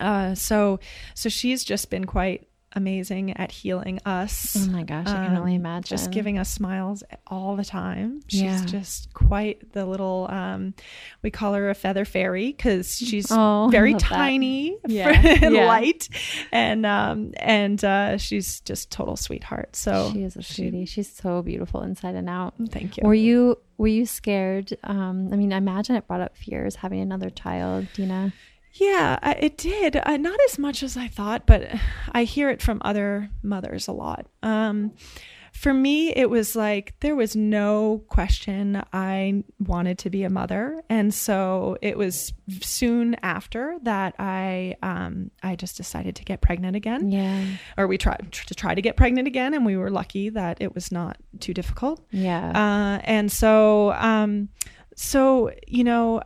uh so so she's just been quite amazing at healing us Oh my gosh, I can um, only imagine. just giving us smiles all the time. She's Yeah. just quite the little. Um, we call her a feather fairy because she's Oh, very tiny, Yeah. *laughs* and Yeah. light, and um, and uh, she's just total sweetheart. So she is a sweetie. She's so beautiful inside and out. thank you. Were you were you scared? Um, I mean, I imagine it brought up fears having another child, Dina. Yeah, it did. Uh, not as much as I thought, but I hear it from other mothers a lot. Um, for me, it was like there was no question I wanted to be a mother, and so it was soon after that I um, I just decided to get pregnant again, Yeah, or we tried to try to get pregnant again, and we were lucky that it was not too difficult. yeah, Uh, and so, um, so you know,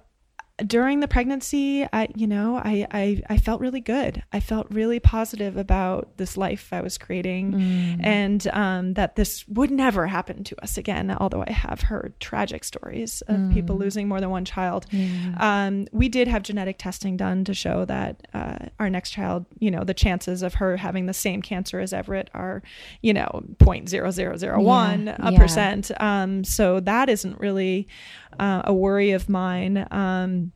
during the pregnancy, I, you know, I, I, I felt really good. I felt really positive about this life I was creating mm. and um, that this would never happen to us again. Although I have heard tragic stories of mm. people losing more than one child. Yeah. Um, we did have genetic testing done to show that uh, our next child, you know, the chances of her having the same cancer as Everett are, you know, 0.0001 yeah. a yeah. percent. Um, so that isn't really uh, a worry of mine. Um,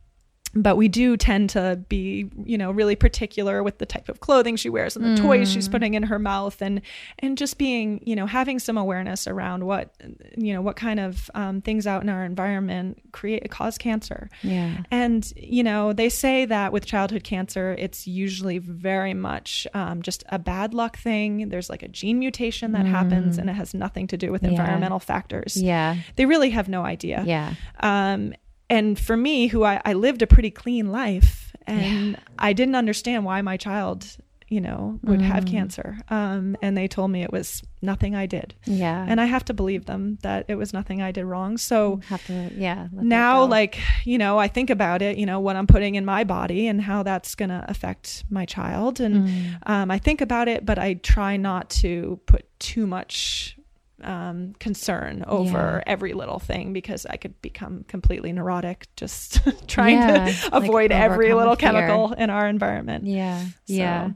but we do tend to be you know really particular with the type of clothing she wears and the mm. toys she's mm. putting in her mouth and and just being you know having some awareness around what you know what kind of um, things out in our environment create cause cancer yeah and you know they say that with childhood cancer it's usually very much um, just a bad luck thing there's like a gene mutation that mm. happens and it has nothing to do with yeah. environmental factors yeah they really have no idea yeah um, and for me who I, I lived a pretty clean life and yeah. i didn't understand why my child you know would mm. have cancer um, and they told me it was nothing i did yeah and i have to believe them that it was nothing i did wrong so have to yeah now like you know i think about it you know what i'm putting in my body and how that's going to affect my child and mm. um, i think about it but i try not to put too much um, concern over yeah. every little thing because I could become completely neurotic just *laughs* trying yeah, to avoid like every little chemical in our environment. Yeah. So. Yeah.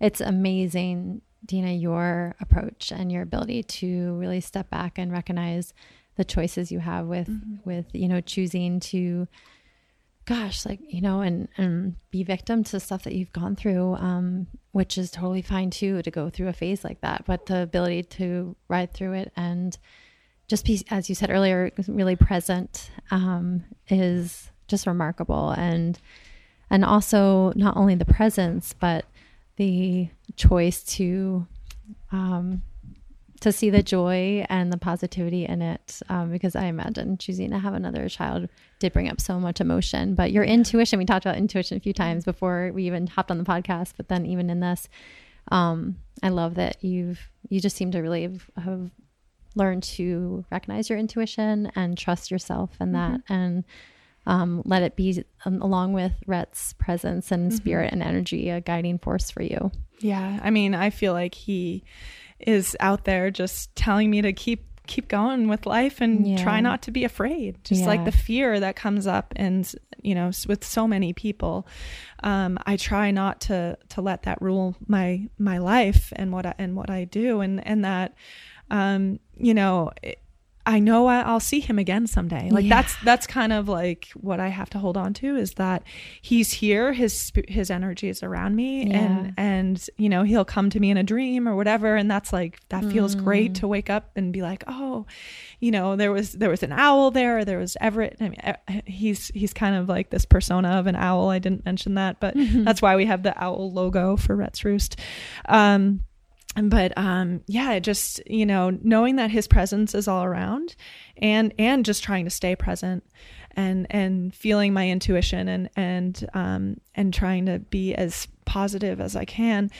It's amazing, Dina, your approach and your ability to really step back and recognize the choices you have with mm-hmm. with you know choosing to gosh, like, you know, and, and be victim to stuff that you've gone through, um, which is totally fine too, to go through a phase like that. But the ability to ride through it and just be, as you said earlier, really present um, is just remarkable. And, and also not only the presence, but the choice to, um, to see the joy and the positivity in it um, because i imagine choosing to have another child did bring up so much emotion but your intuition we talked about intuition a few times before we even hopped on the podcast but then even in this um, i love that you've you just seem to really have, have learned to recognize your intuition and trust yourself in that mm-hmm. and um, let it be um, along with Rhett's presence and mm-hmm. spirit and energy a guiding force for you. Yeah, I mean, I feel like he is out there just telling me to keep keep going with life and yeah. try not to be afraid just yeah. like the fear that comes up and you know with so many people um, i try not to to let that rule my my life and what I, and what i do and and that um, you know it, I know I'll see him again someday. Like yeah. that's that's kind of like what I have to hold on to is that he's here, his his energy is around me, yeah. and and you know he'll come to me in a dream or whatever, and that's like that feels mm. great to wake up and be like, oh, you know there was there was an owl there, there was Everett. I mean, he's he's kind of like this persona of an owl. I didn't mention that, but mm-hmm. that's why we have the owl logo for Rhett's Roost. Um, but um, yeah, just you know, knowing that his presence is all around, and and just trying to stay present, and and feeling my intuition, and and um, and trying to be as positive as I can.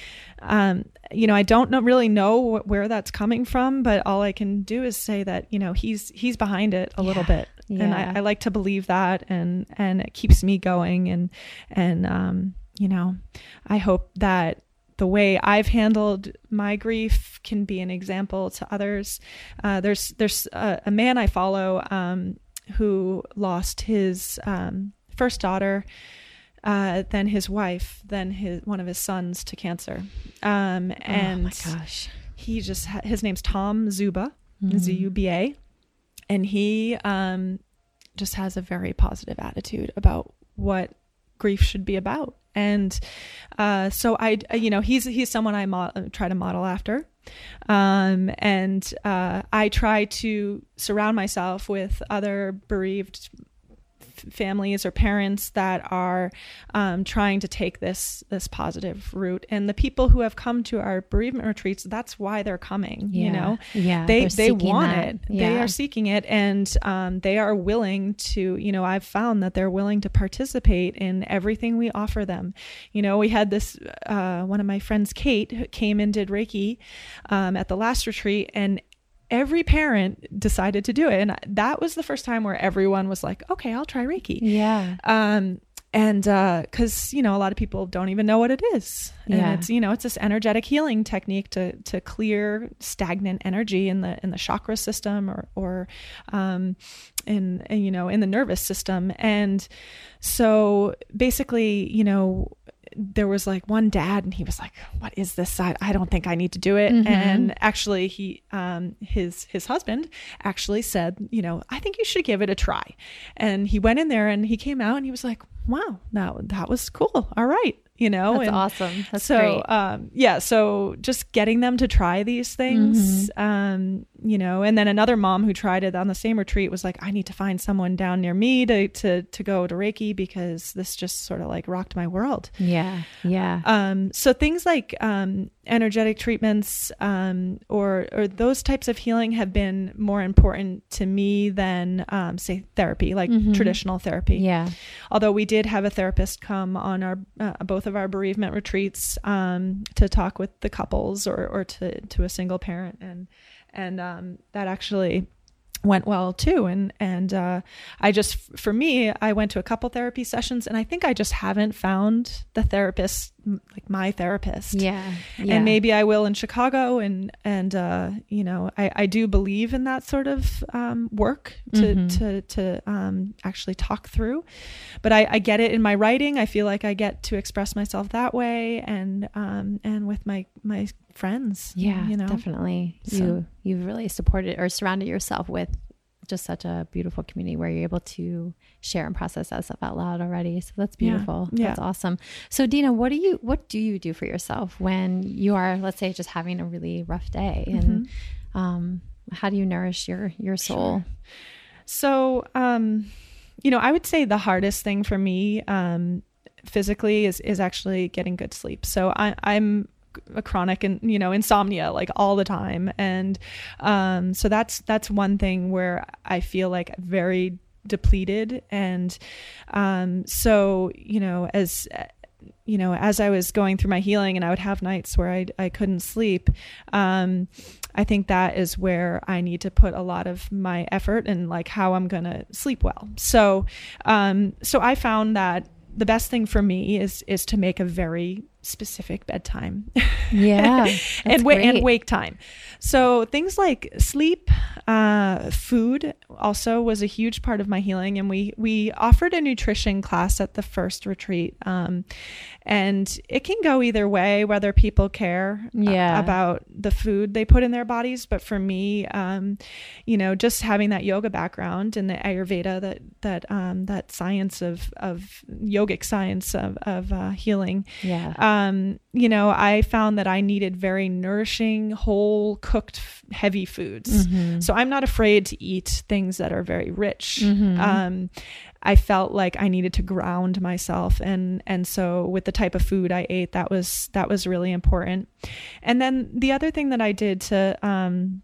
Um, you know, I don't know, really know where that's coming from, but all I can do is say that you know he's he's behind it a yeah. little bit, yeah. and I, I, like to believe that, and and it keeps me going, and and um, you know, I hope that the way I've handled my grief can be an example to others. Uh, there's there's a, a, man I follow um, who lost his um, first daughter, uh, then his wife, then his one of his sons to cancer. Um, and oh my gosh, he just ha- his name's Tom Zuba, mm-hmm. Z U B A, and he um, just has a very positive attitude about what grief should be about and uh, so I, you know, he's he's someone I mo- try to model after, um, and uh, I try to surround myself with other bereaved families or parents that are um, trying to take this this positive route and the people who have come to our bereavement retreats that's why they're coming yeah. you know yeah they they want that. it yeah. they are seeking it and um, they are willing to you know i've found that they're willing to participate in everything we offer them you know we had this uh, one of my friends kate came and did reiki um, at the last retreat and every parent decided to do it. And that was the first time where everyone was like, okay, I'll try Reiki. Yeah. Um, and because you know a lot of people don't even know what it is and Yeah. it's you know it's this energetic healing technique to to clear stagnant energy in the in the chakra system or or um in, in you know in the nervous system and so basically you know there was like one dad and he was like what is this i, I don't think i need to do it Mhm. and actually he um his his husband actually said you know i think you should give it a try and he went in there and he came out and he was like wow that that was cool all right you know That's and awesome. That's so great. um yeah so just getting them to try these things Mm-hmm. um you know and then another mom who tried it on the same retreat was like i need to find someone down near me to to to go to reiki because this just sort of like rocked my world Yeah. Yeah. um, so things like um, energetic treatments um, or or those types of healing have been more important to me than um, say therapy, like Mhm. traditional therapy. yeah. Although we did have a therapist come on our uh, both of our bereavement retreats um, to talk with the couples or or to to a single parent, and and um, that actually went well too. And and uh, i just for me i went to a couple therapy sessions and i think i just haven't found the therapist like my therapist Yeah. Yeah. and maybe i will in chicago and and uh, you know I, I do believe in that sort of um, work to Mhm. to to um, actually talk through but I, I get it in my writing i feel like i get to express myself that way and um, and with my my friends Yeah, you know definitely. So- You you've really supported or surrounded yourself with just such a beautiful community where you're able to share and process that stuff out loud already. So that's beautiful. yeah. That's awesome. So Dina, what do you what do you do for yourself when you are, let's say, just having a really rough day? And Mm-hmm. um, how do you nourish your your soul? So, um, you know, I would say the hardest thing for me um, physically is is actually getting good sleep. So I, I'm a chronic and you know insomnia like all the time, and um, so that's that's one thing where I feel like very depleted, and um, so you know as you know, as I was going through my healing and I would have nights where I, I couldn't sleep, um, I think that is where I need to put a lot of my effort and like how I'm to sleep well. So, um, so I found that the best thing for me is, is to make a very specific bedtime Yeah. *laughs* and, wa- and wake time. So things like sleep, uh, food also was a huge part of my healing. And we we offered a nutrition class at the first retreat, um, and it can go either way whether people care uh, Yeah. about the food they put in their bodies. But for me, um, you know, just having that yoga background and the Ayurveda that that um, that science of of yogic science of of uh, healing Yeah. um, you know, I found that I needed very nourishing, whole cooked, heavy foods. Mhm. So I'm not afraid to eat things that are very rich. Mhm. Um, I felt like I needed to ground myself, and and so with the type of food I ate, that was that was really important. And then the other thing that I did to um,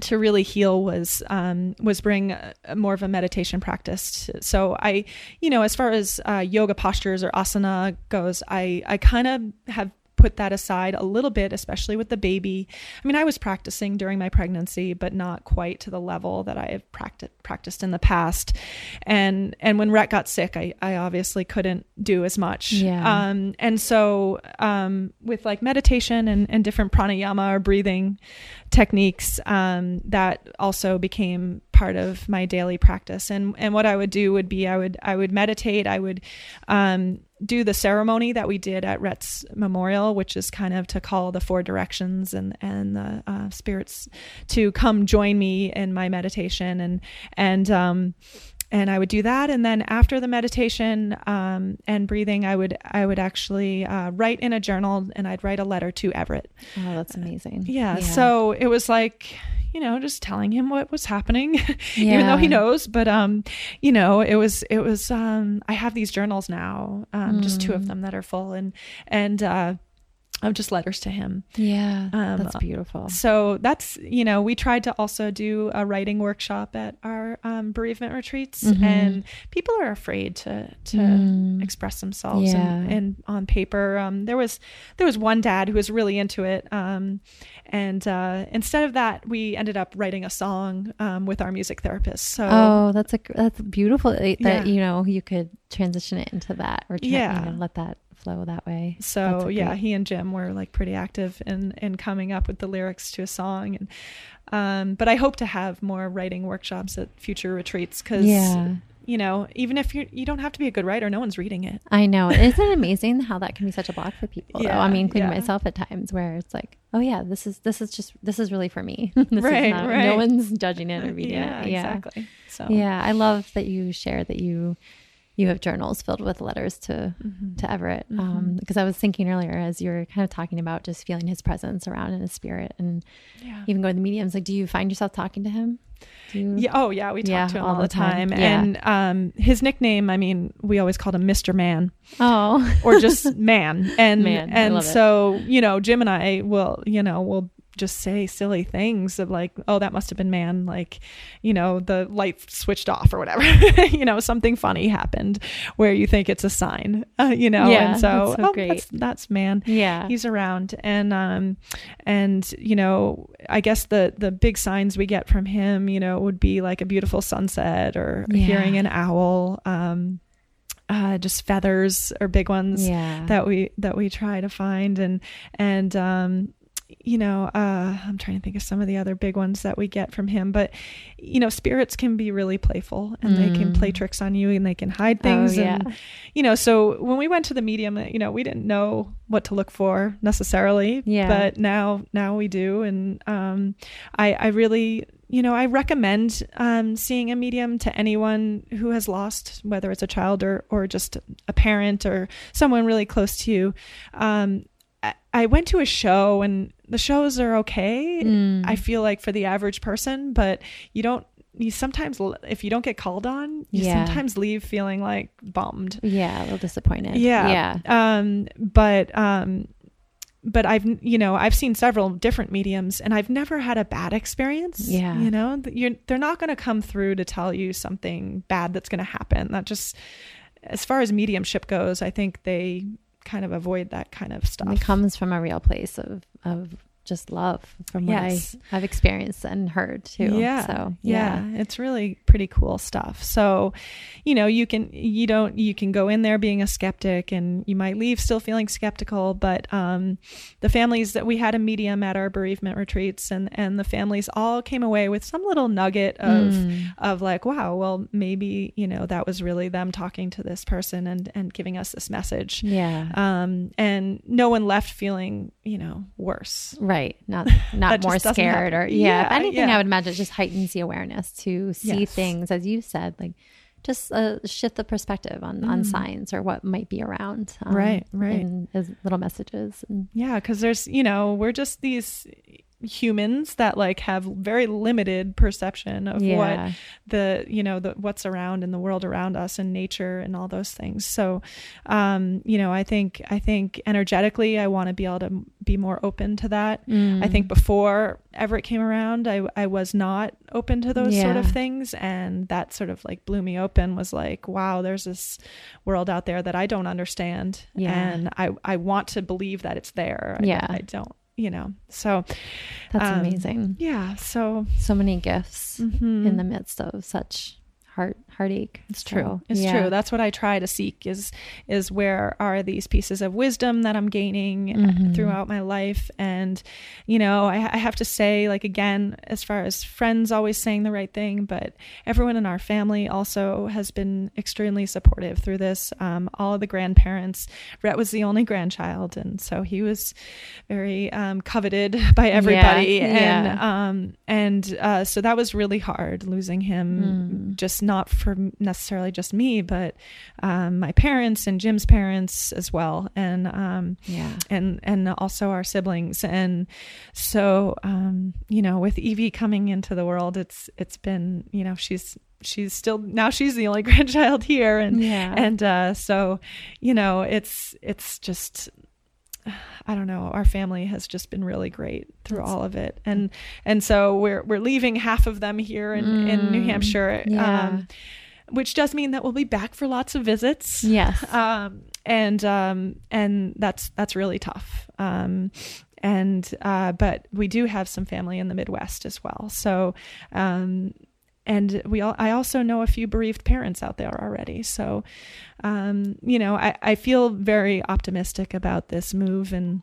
to really heal was um, was bring a, a more of a meditation practice. So I, you know, as far as uh, yoga postures or asana goes, I I kind of have put that aside a little bit, especially with the baby. I mean, I was practicing during my pregnancy, but not quite to the level that I have practiced practiced in the past. And and when Rhett got sick, I I obviously couldn't do as much. Yeah. Um, and so um, with like meditation and, and different pranayama or breathing techniques, um, that also became part of my daily practice. And and what I would do would be I would I would meditate. I would um, do the ceremony that we did at Rhett's memorial, which is kind of to call the four directions and and the uh, spirits to come join me in my meditation. And and um, and I would do that, and then after the meditation um, and breathing, I would I would actually uh, write in a journal, and I'd write a letter to Everett. Oh, that's amazing. Yeah, so it was like you know just telling him what was happening, *laughs* even though he knows. But um, you know, it was it was um, I have these journals now, um, just two of them that are full, and and uh, of just letters to him. Yeah, Um, that's beautiful. So that's, you know, we tried to also do a writing workshop at our um, bereavement retreats, Mhm. and people are afraid to to Mm. express themselves Yeah. and, and on paper. Um, there was there was one dad who was really into it, um, and uh, instead of that, we ended up writing a song um, with our music therapist. So Oh, that's a that's beautiful that Yeah. you know you could transition it into that or tra- Yeah. you know, let that flow that way. So a yeah, he and Jim were like pretty active in in coming up with the lyrics to a song, and um, but I hope to have more writing workshops at future retreats because Yeah. you know even if you you don't have to be a good writer, no one's reading it. I know. Isn't it amazing how that can be such a block for people? though? I mean, including yeah. myself at times, where it's like, oh yeah, this is this is just this is really for me. *laughs* this Right, is not, right. No one's judging it or reading yeah, it. Yeah, exactly. So yeah. I love that you share that you you have journals filled with letters to Mhm. to Everett. Um, Mhm. because I was thinking earlier as you were kind of talking about just feeling his presence around in his spirit and yeah. even going to the mediums. Like, do you find yourself talking to him? Do you? Yeah, oh yeah, we talk Yeah, to him all all, the time. time, Yeah. and um, his nickname. I mean, we always called him Mister Man Oh, or just Man, *laughs* and Man, and so you know, Jim and I will, you know, will just say silly things of like, oh, that must have been Man, like, you know, the light switched off or whatever, *laughs* you know, something funny happened where you think it's a sign, uh, you know, Yeah, and so, that's so oh, great. that's that's Man yeah. he's around and um and you know i guess the the big signs we get from him you know would be like a beautiful sunset or Yeah. hearing an owl um uh just feathers or big ones yeah. that we that we try to find and and um you know uh i'm trying to think of some of the other big ones that we get from him but you know spirits can be really playful and they can Mm. play tricks on you and they can hide things. Oh, things yeah. and you know so when we went to the medium you know we didn't know what to look for necessarily Yeah. but now now we do and um i i really you know i recommend um seeing a medium to anyone who has lost whether it's a child or or just a parent or someone really close to you um I, went to a show and the shows are okay Mm. i feel like for the average person but you don't you sometimes if you don't get called on you Yeah. sometimes leave feeling like bummed yeah, a little disappointed. yeah Yeah. um but um but I've you know I've seen several different mediums and I've never had a bad experience. Yeah. you know you're, they're not going to come through to tell you something bad that's going to happen. That just as far as mediumship goes, I think they kind of avoid that kind of stuff. It comes from a real place of of just love from what Yes. I have experienced and heard too. Yeah. So yeah. It's really pretty cool stuff. So, you know, you can you don't you can go in there being a skeptic and you might leave still feeling skeptical, but um the families that we had a medium at our bereavement retreats and and the families all came away with some little nugget of Mm. of like, wow, well maybe, you know, that was really them talking to this person and and giving us this message. Yeah. Um and no one left feeling, you know, worse. Right. Not *laughs* not more scared or happen. yeah. If anything yeah. I would imagine it just heightens the awareness to see Yes. things as you said, like just uh, shift the perspective on, on Mm. signs or what might be around. um, Right, right. And as little messages. And Yeah, because there's, you know, we're just these humans that like have very limited perception of yeah. what the you know the what's around in the world around us and nature and all those things so um you know i think i think energetically i want to be able to be more open to that i Mm. think before everett came around i i was not open to those sort of things and that sort of like blew me open was like wow there's this world out there that i don't understand Yeah. and i i want to believe that it's there I- Yeah. i don't you know so That's um, amazing. yeah so So many gifts mhm. in the midst of such heart heartache. It's true. It's Yeah. true. That's what I try to seek is is where are these pieces of wisdom that I'm gaining Mhm. throughout my life and you know, I, I have to say like again as far as friends always saying the right thing, but everyone in our family also has been extremely supportive through this. Um, all of the grandparents, Rhett was the only grandchild and so he was very um, coveted *laughs* by everybody Yeah, and yeah. um and uh, so that was really hard losing him Mm. just not for necessarily just me but um, my parents and jim's parents as well and um Yeah. and and also our siblings and so um you know with evie coming into the world it's it's been you know she's she's still now she's the only *laughs* grandchild here and Yeah. and uh so you know it's it's just I don't know, our family has just been really great through all of it. And and so we're we're leaving half of them here in, mm, in New mm, Hampshire. Yeah. Um, which does mean that we'll be back for lots of visits. Yes. Um, and um, and that's that's really tough. Um, and uh, but we do have some family in the Midwest as well. So um, and we all, I also know a few bereaved parents out there already. So, um, you know, I, I feel very optimistic about this move and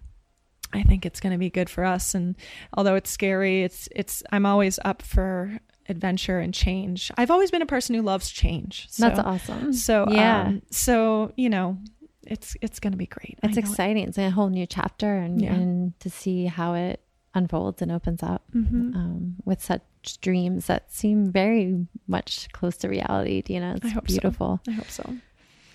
I think it's going to be good for us. And although it's scary, it's, it's, I'm always up for adventure and change. I've always been a person who loves change. So, That's awesome. So, yeah. Um, so, you know, it's, it's going to be great. It's exciting. It. It's a whole new chapter and, yeah. and to see how it unfolds and opens up mm-hmm. um, with such dreams that seem very much close to reality, Dina. It's beautiful. So. I hope so.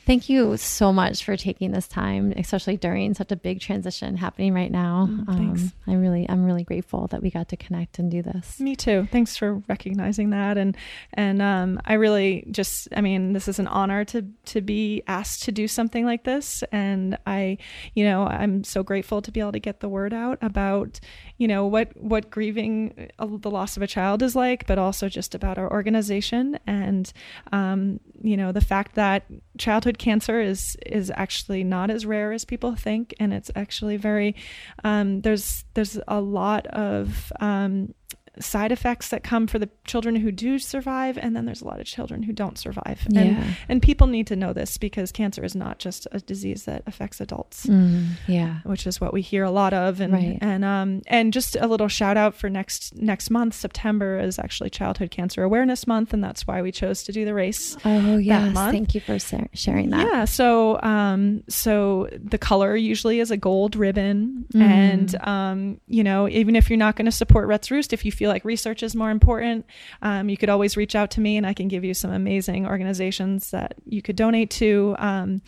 Thank you so much for taking this time, especially during such a big transition happening right now. Mm, thanks. Um, I really, I'm really grateful that we got to connect and do this. Me too. Thanks for recognizing that, and and um, I really just, I mean, this is an honor to to be asked to do something like this, and I, you know, I'm so grateful to be able to get the word out about, you know, what what grieving the loss of a child is like, but also just about our organization. And, um, you know, the fact that childhood cancer is is actually not as rare as people think, and it's actually very um, there's there's a lot of um, side effects that come for the children who do survive and then there's a lot of children who don't survive. Yeah. and, and people need to know this because cancer is not just a disease that affects adults mm, yeah. which is what we hear a lot of. And right. and um and just a little shout out for next next month september is actually childhood cancer awareness month and that's why we chose to do the race oh yes. thank you for sharing that. Yeah. So um so the color usually is a gold ribbon. Mm. and um you know even if you're not going to support Rhett's Roost if you feel feel like research is more important, um, you could always reach out to me and I can give you some amazing organizations that you could donate to. Um,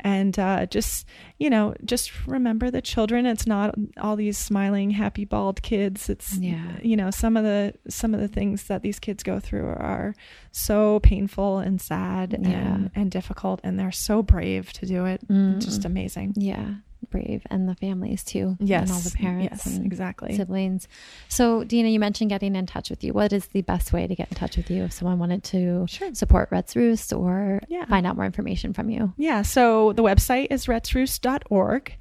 and uh, just, you know, just remember the children. It's not all these smiling, happy, bald kids. It's, yeah. you know, some of the some of the things that these kids go through are so painful and sad yeah. and, and difficult, and they're so brave to do it. Mm. Just amazing. Yeah brave and the families too. Yes. And all the parents yes, and exactly. siblings. So Dina, you mentioned getting in touch with you. What is the best way to get in touch with you if someone wanted to sure. support Rhett's Roost or yeah. find out more information from you? Yeah. So the website is rhettsroost.org,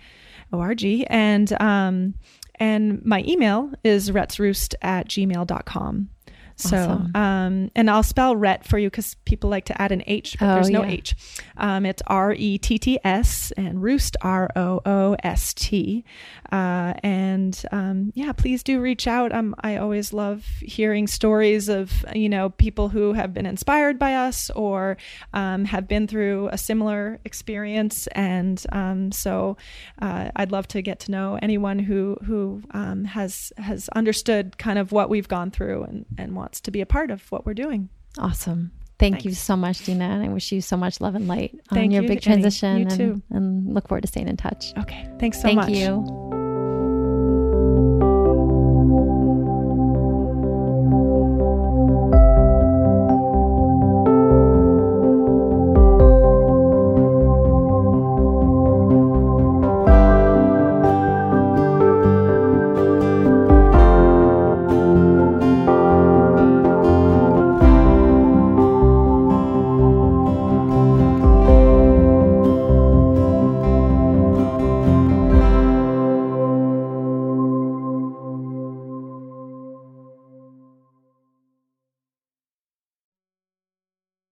O-R-G. And, um, and my email is rhettsroost at gmail.com. So, um, and I'll spell Rhett for you because people like to add an H, but oh, there's no yeah. H. Um, it's R E T T S and Roost R O O S T. Uh, and um, yeah, please do reach out. Um, I always love hearing stories of you know people who have been inspired by us or um, have been through a similar experience. And um, so uh, I'd love to get to know anyone who who um, has has understood kind of what we've gone through and and wants to be a part of what we're doing. Awesome. Thank Thanks. you so much, Dina. And I wish you so much love and light on your you, big transition. You and, and, look forward to staying in touch. Okay. Thanks so Thank much. you.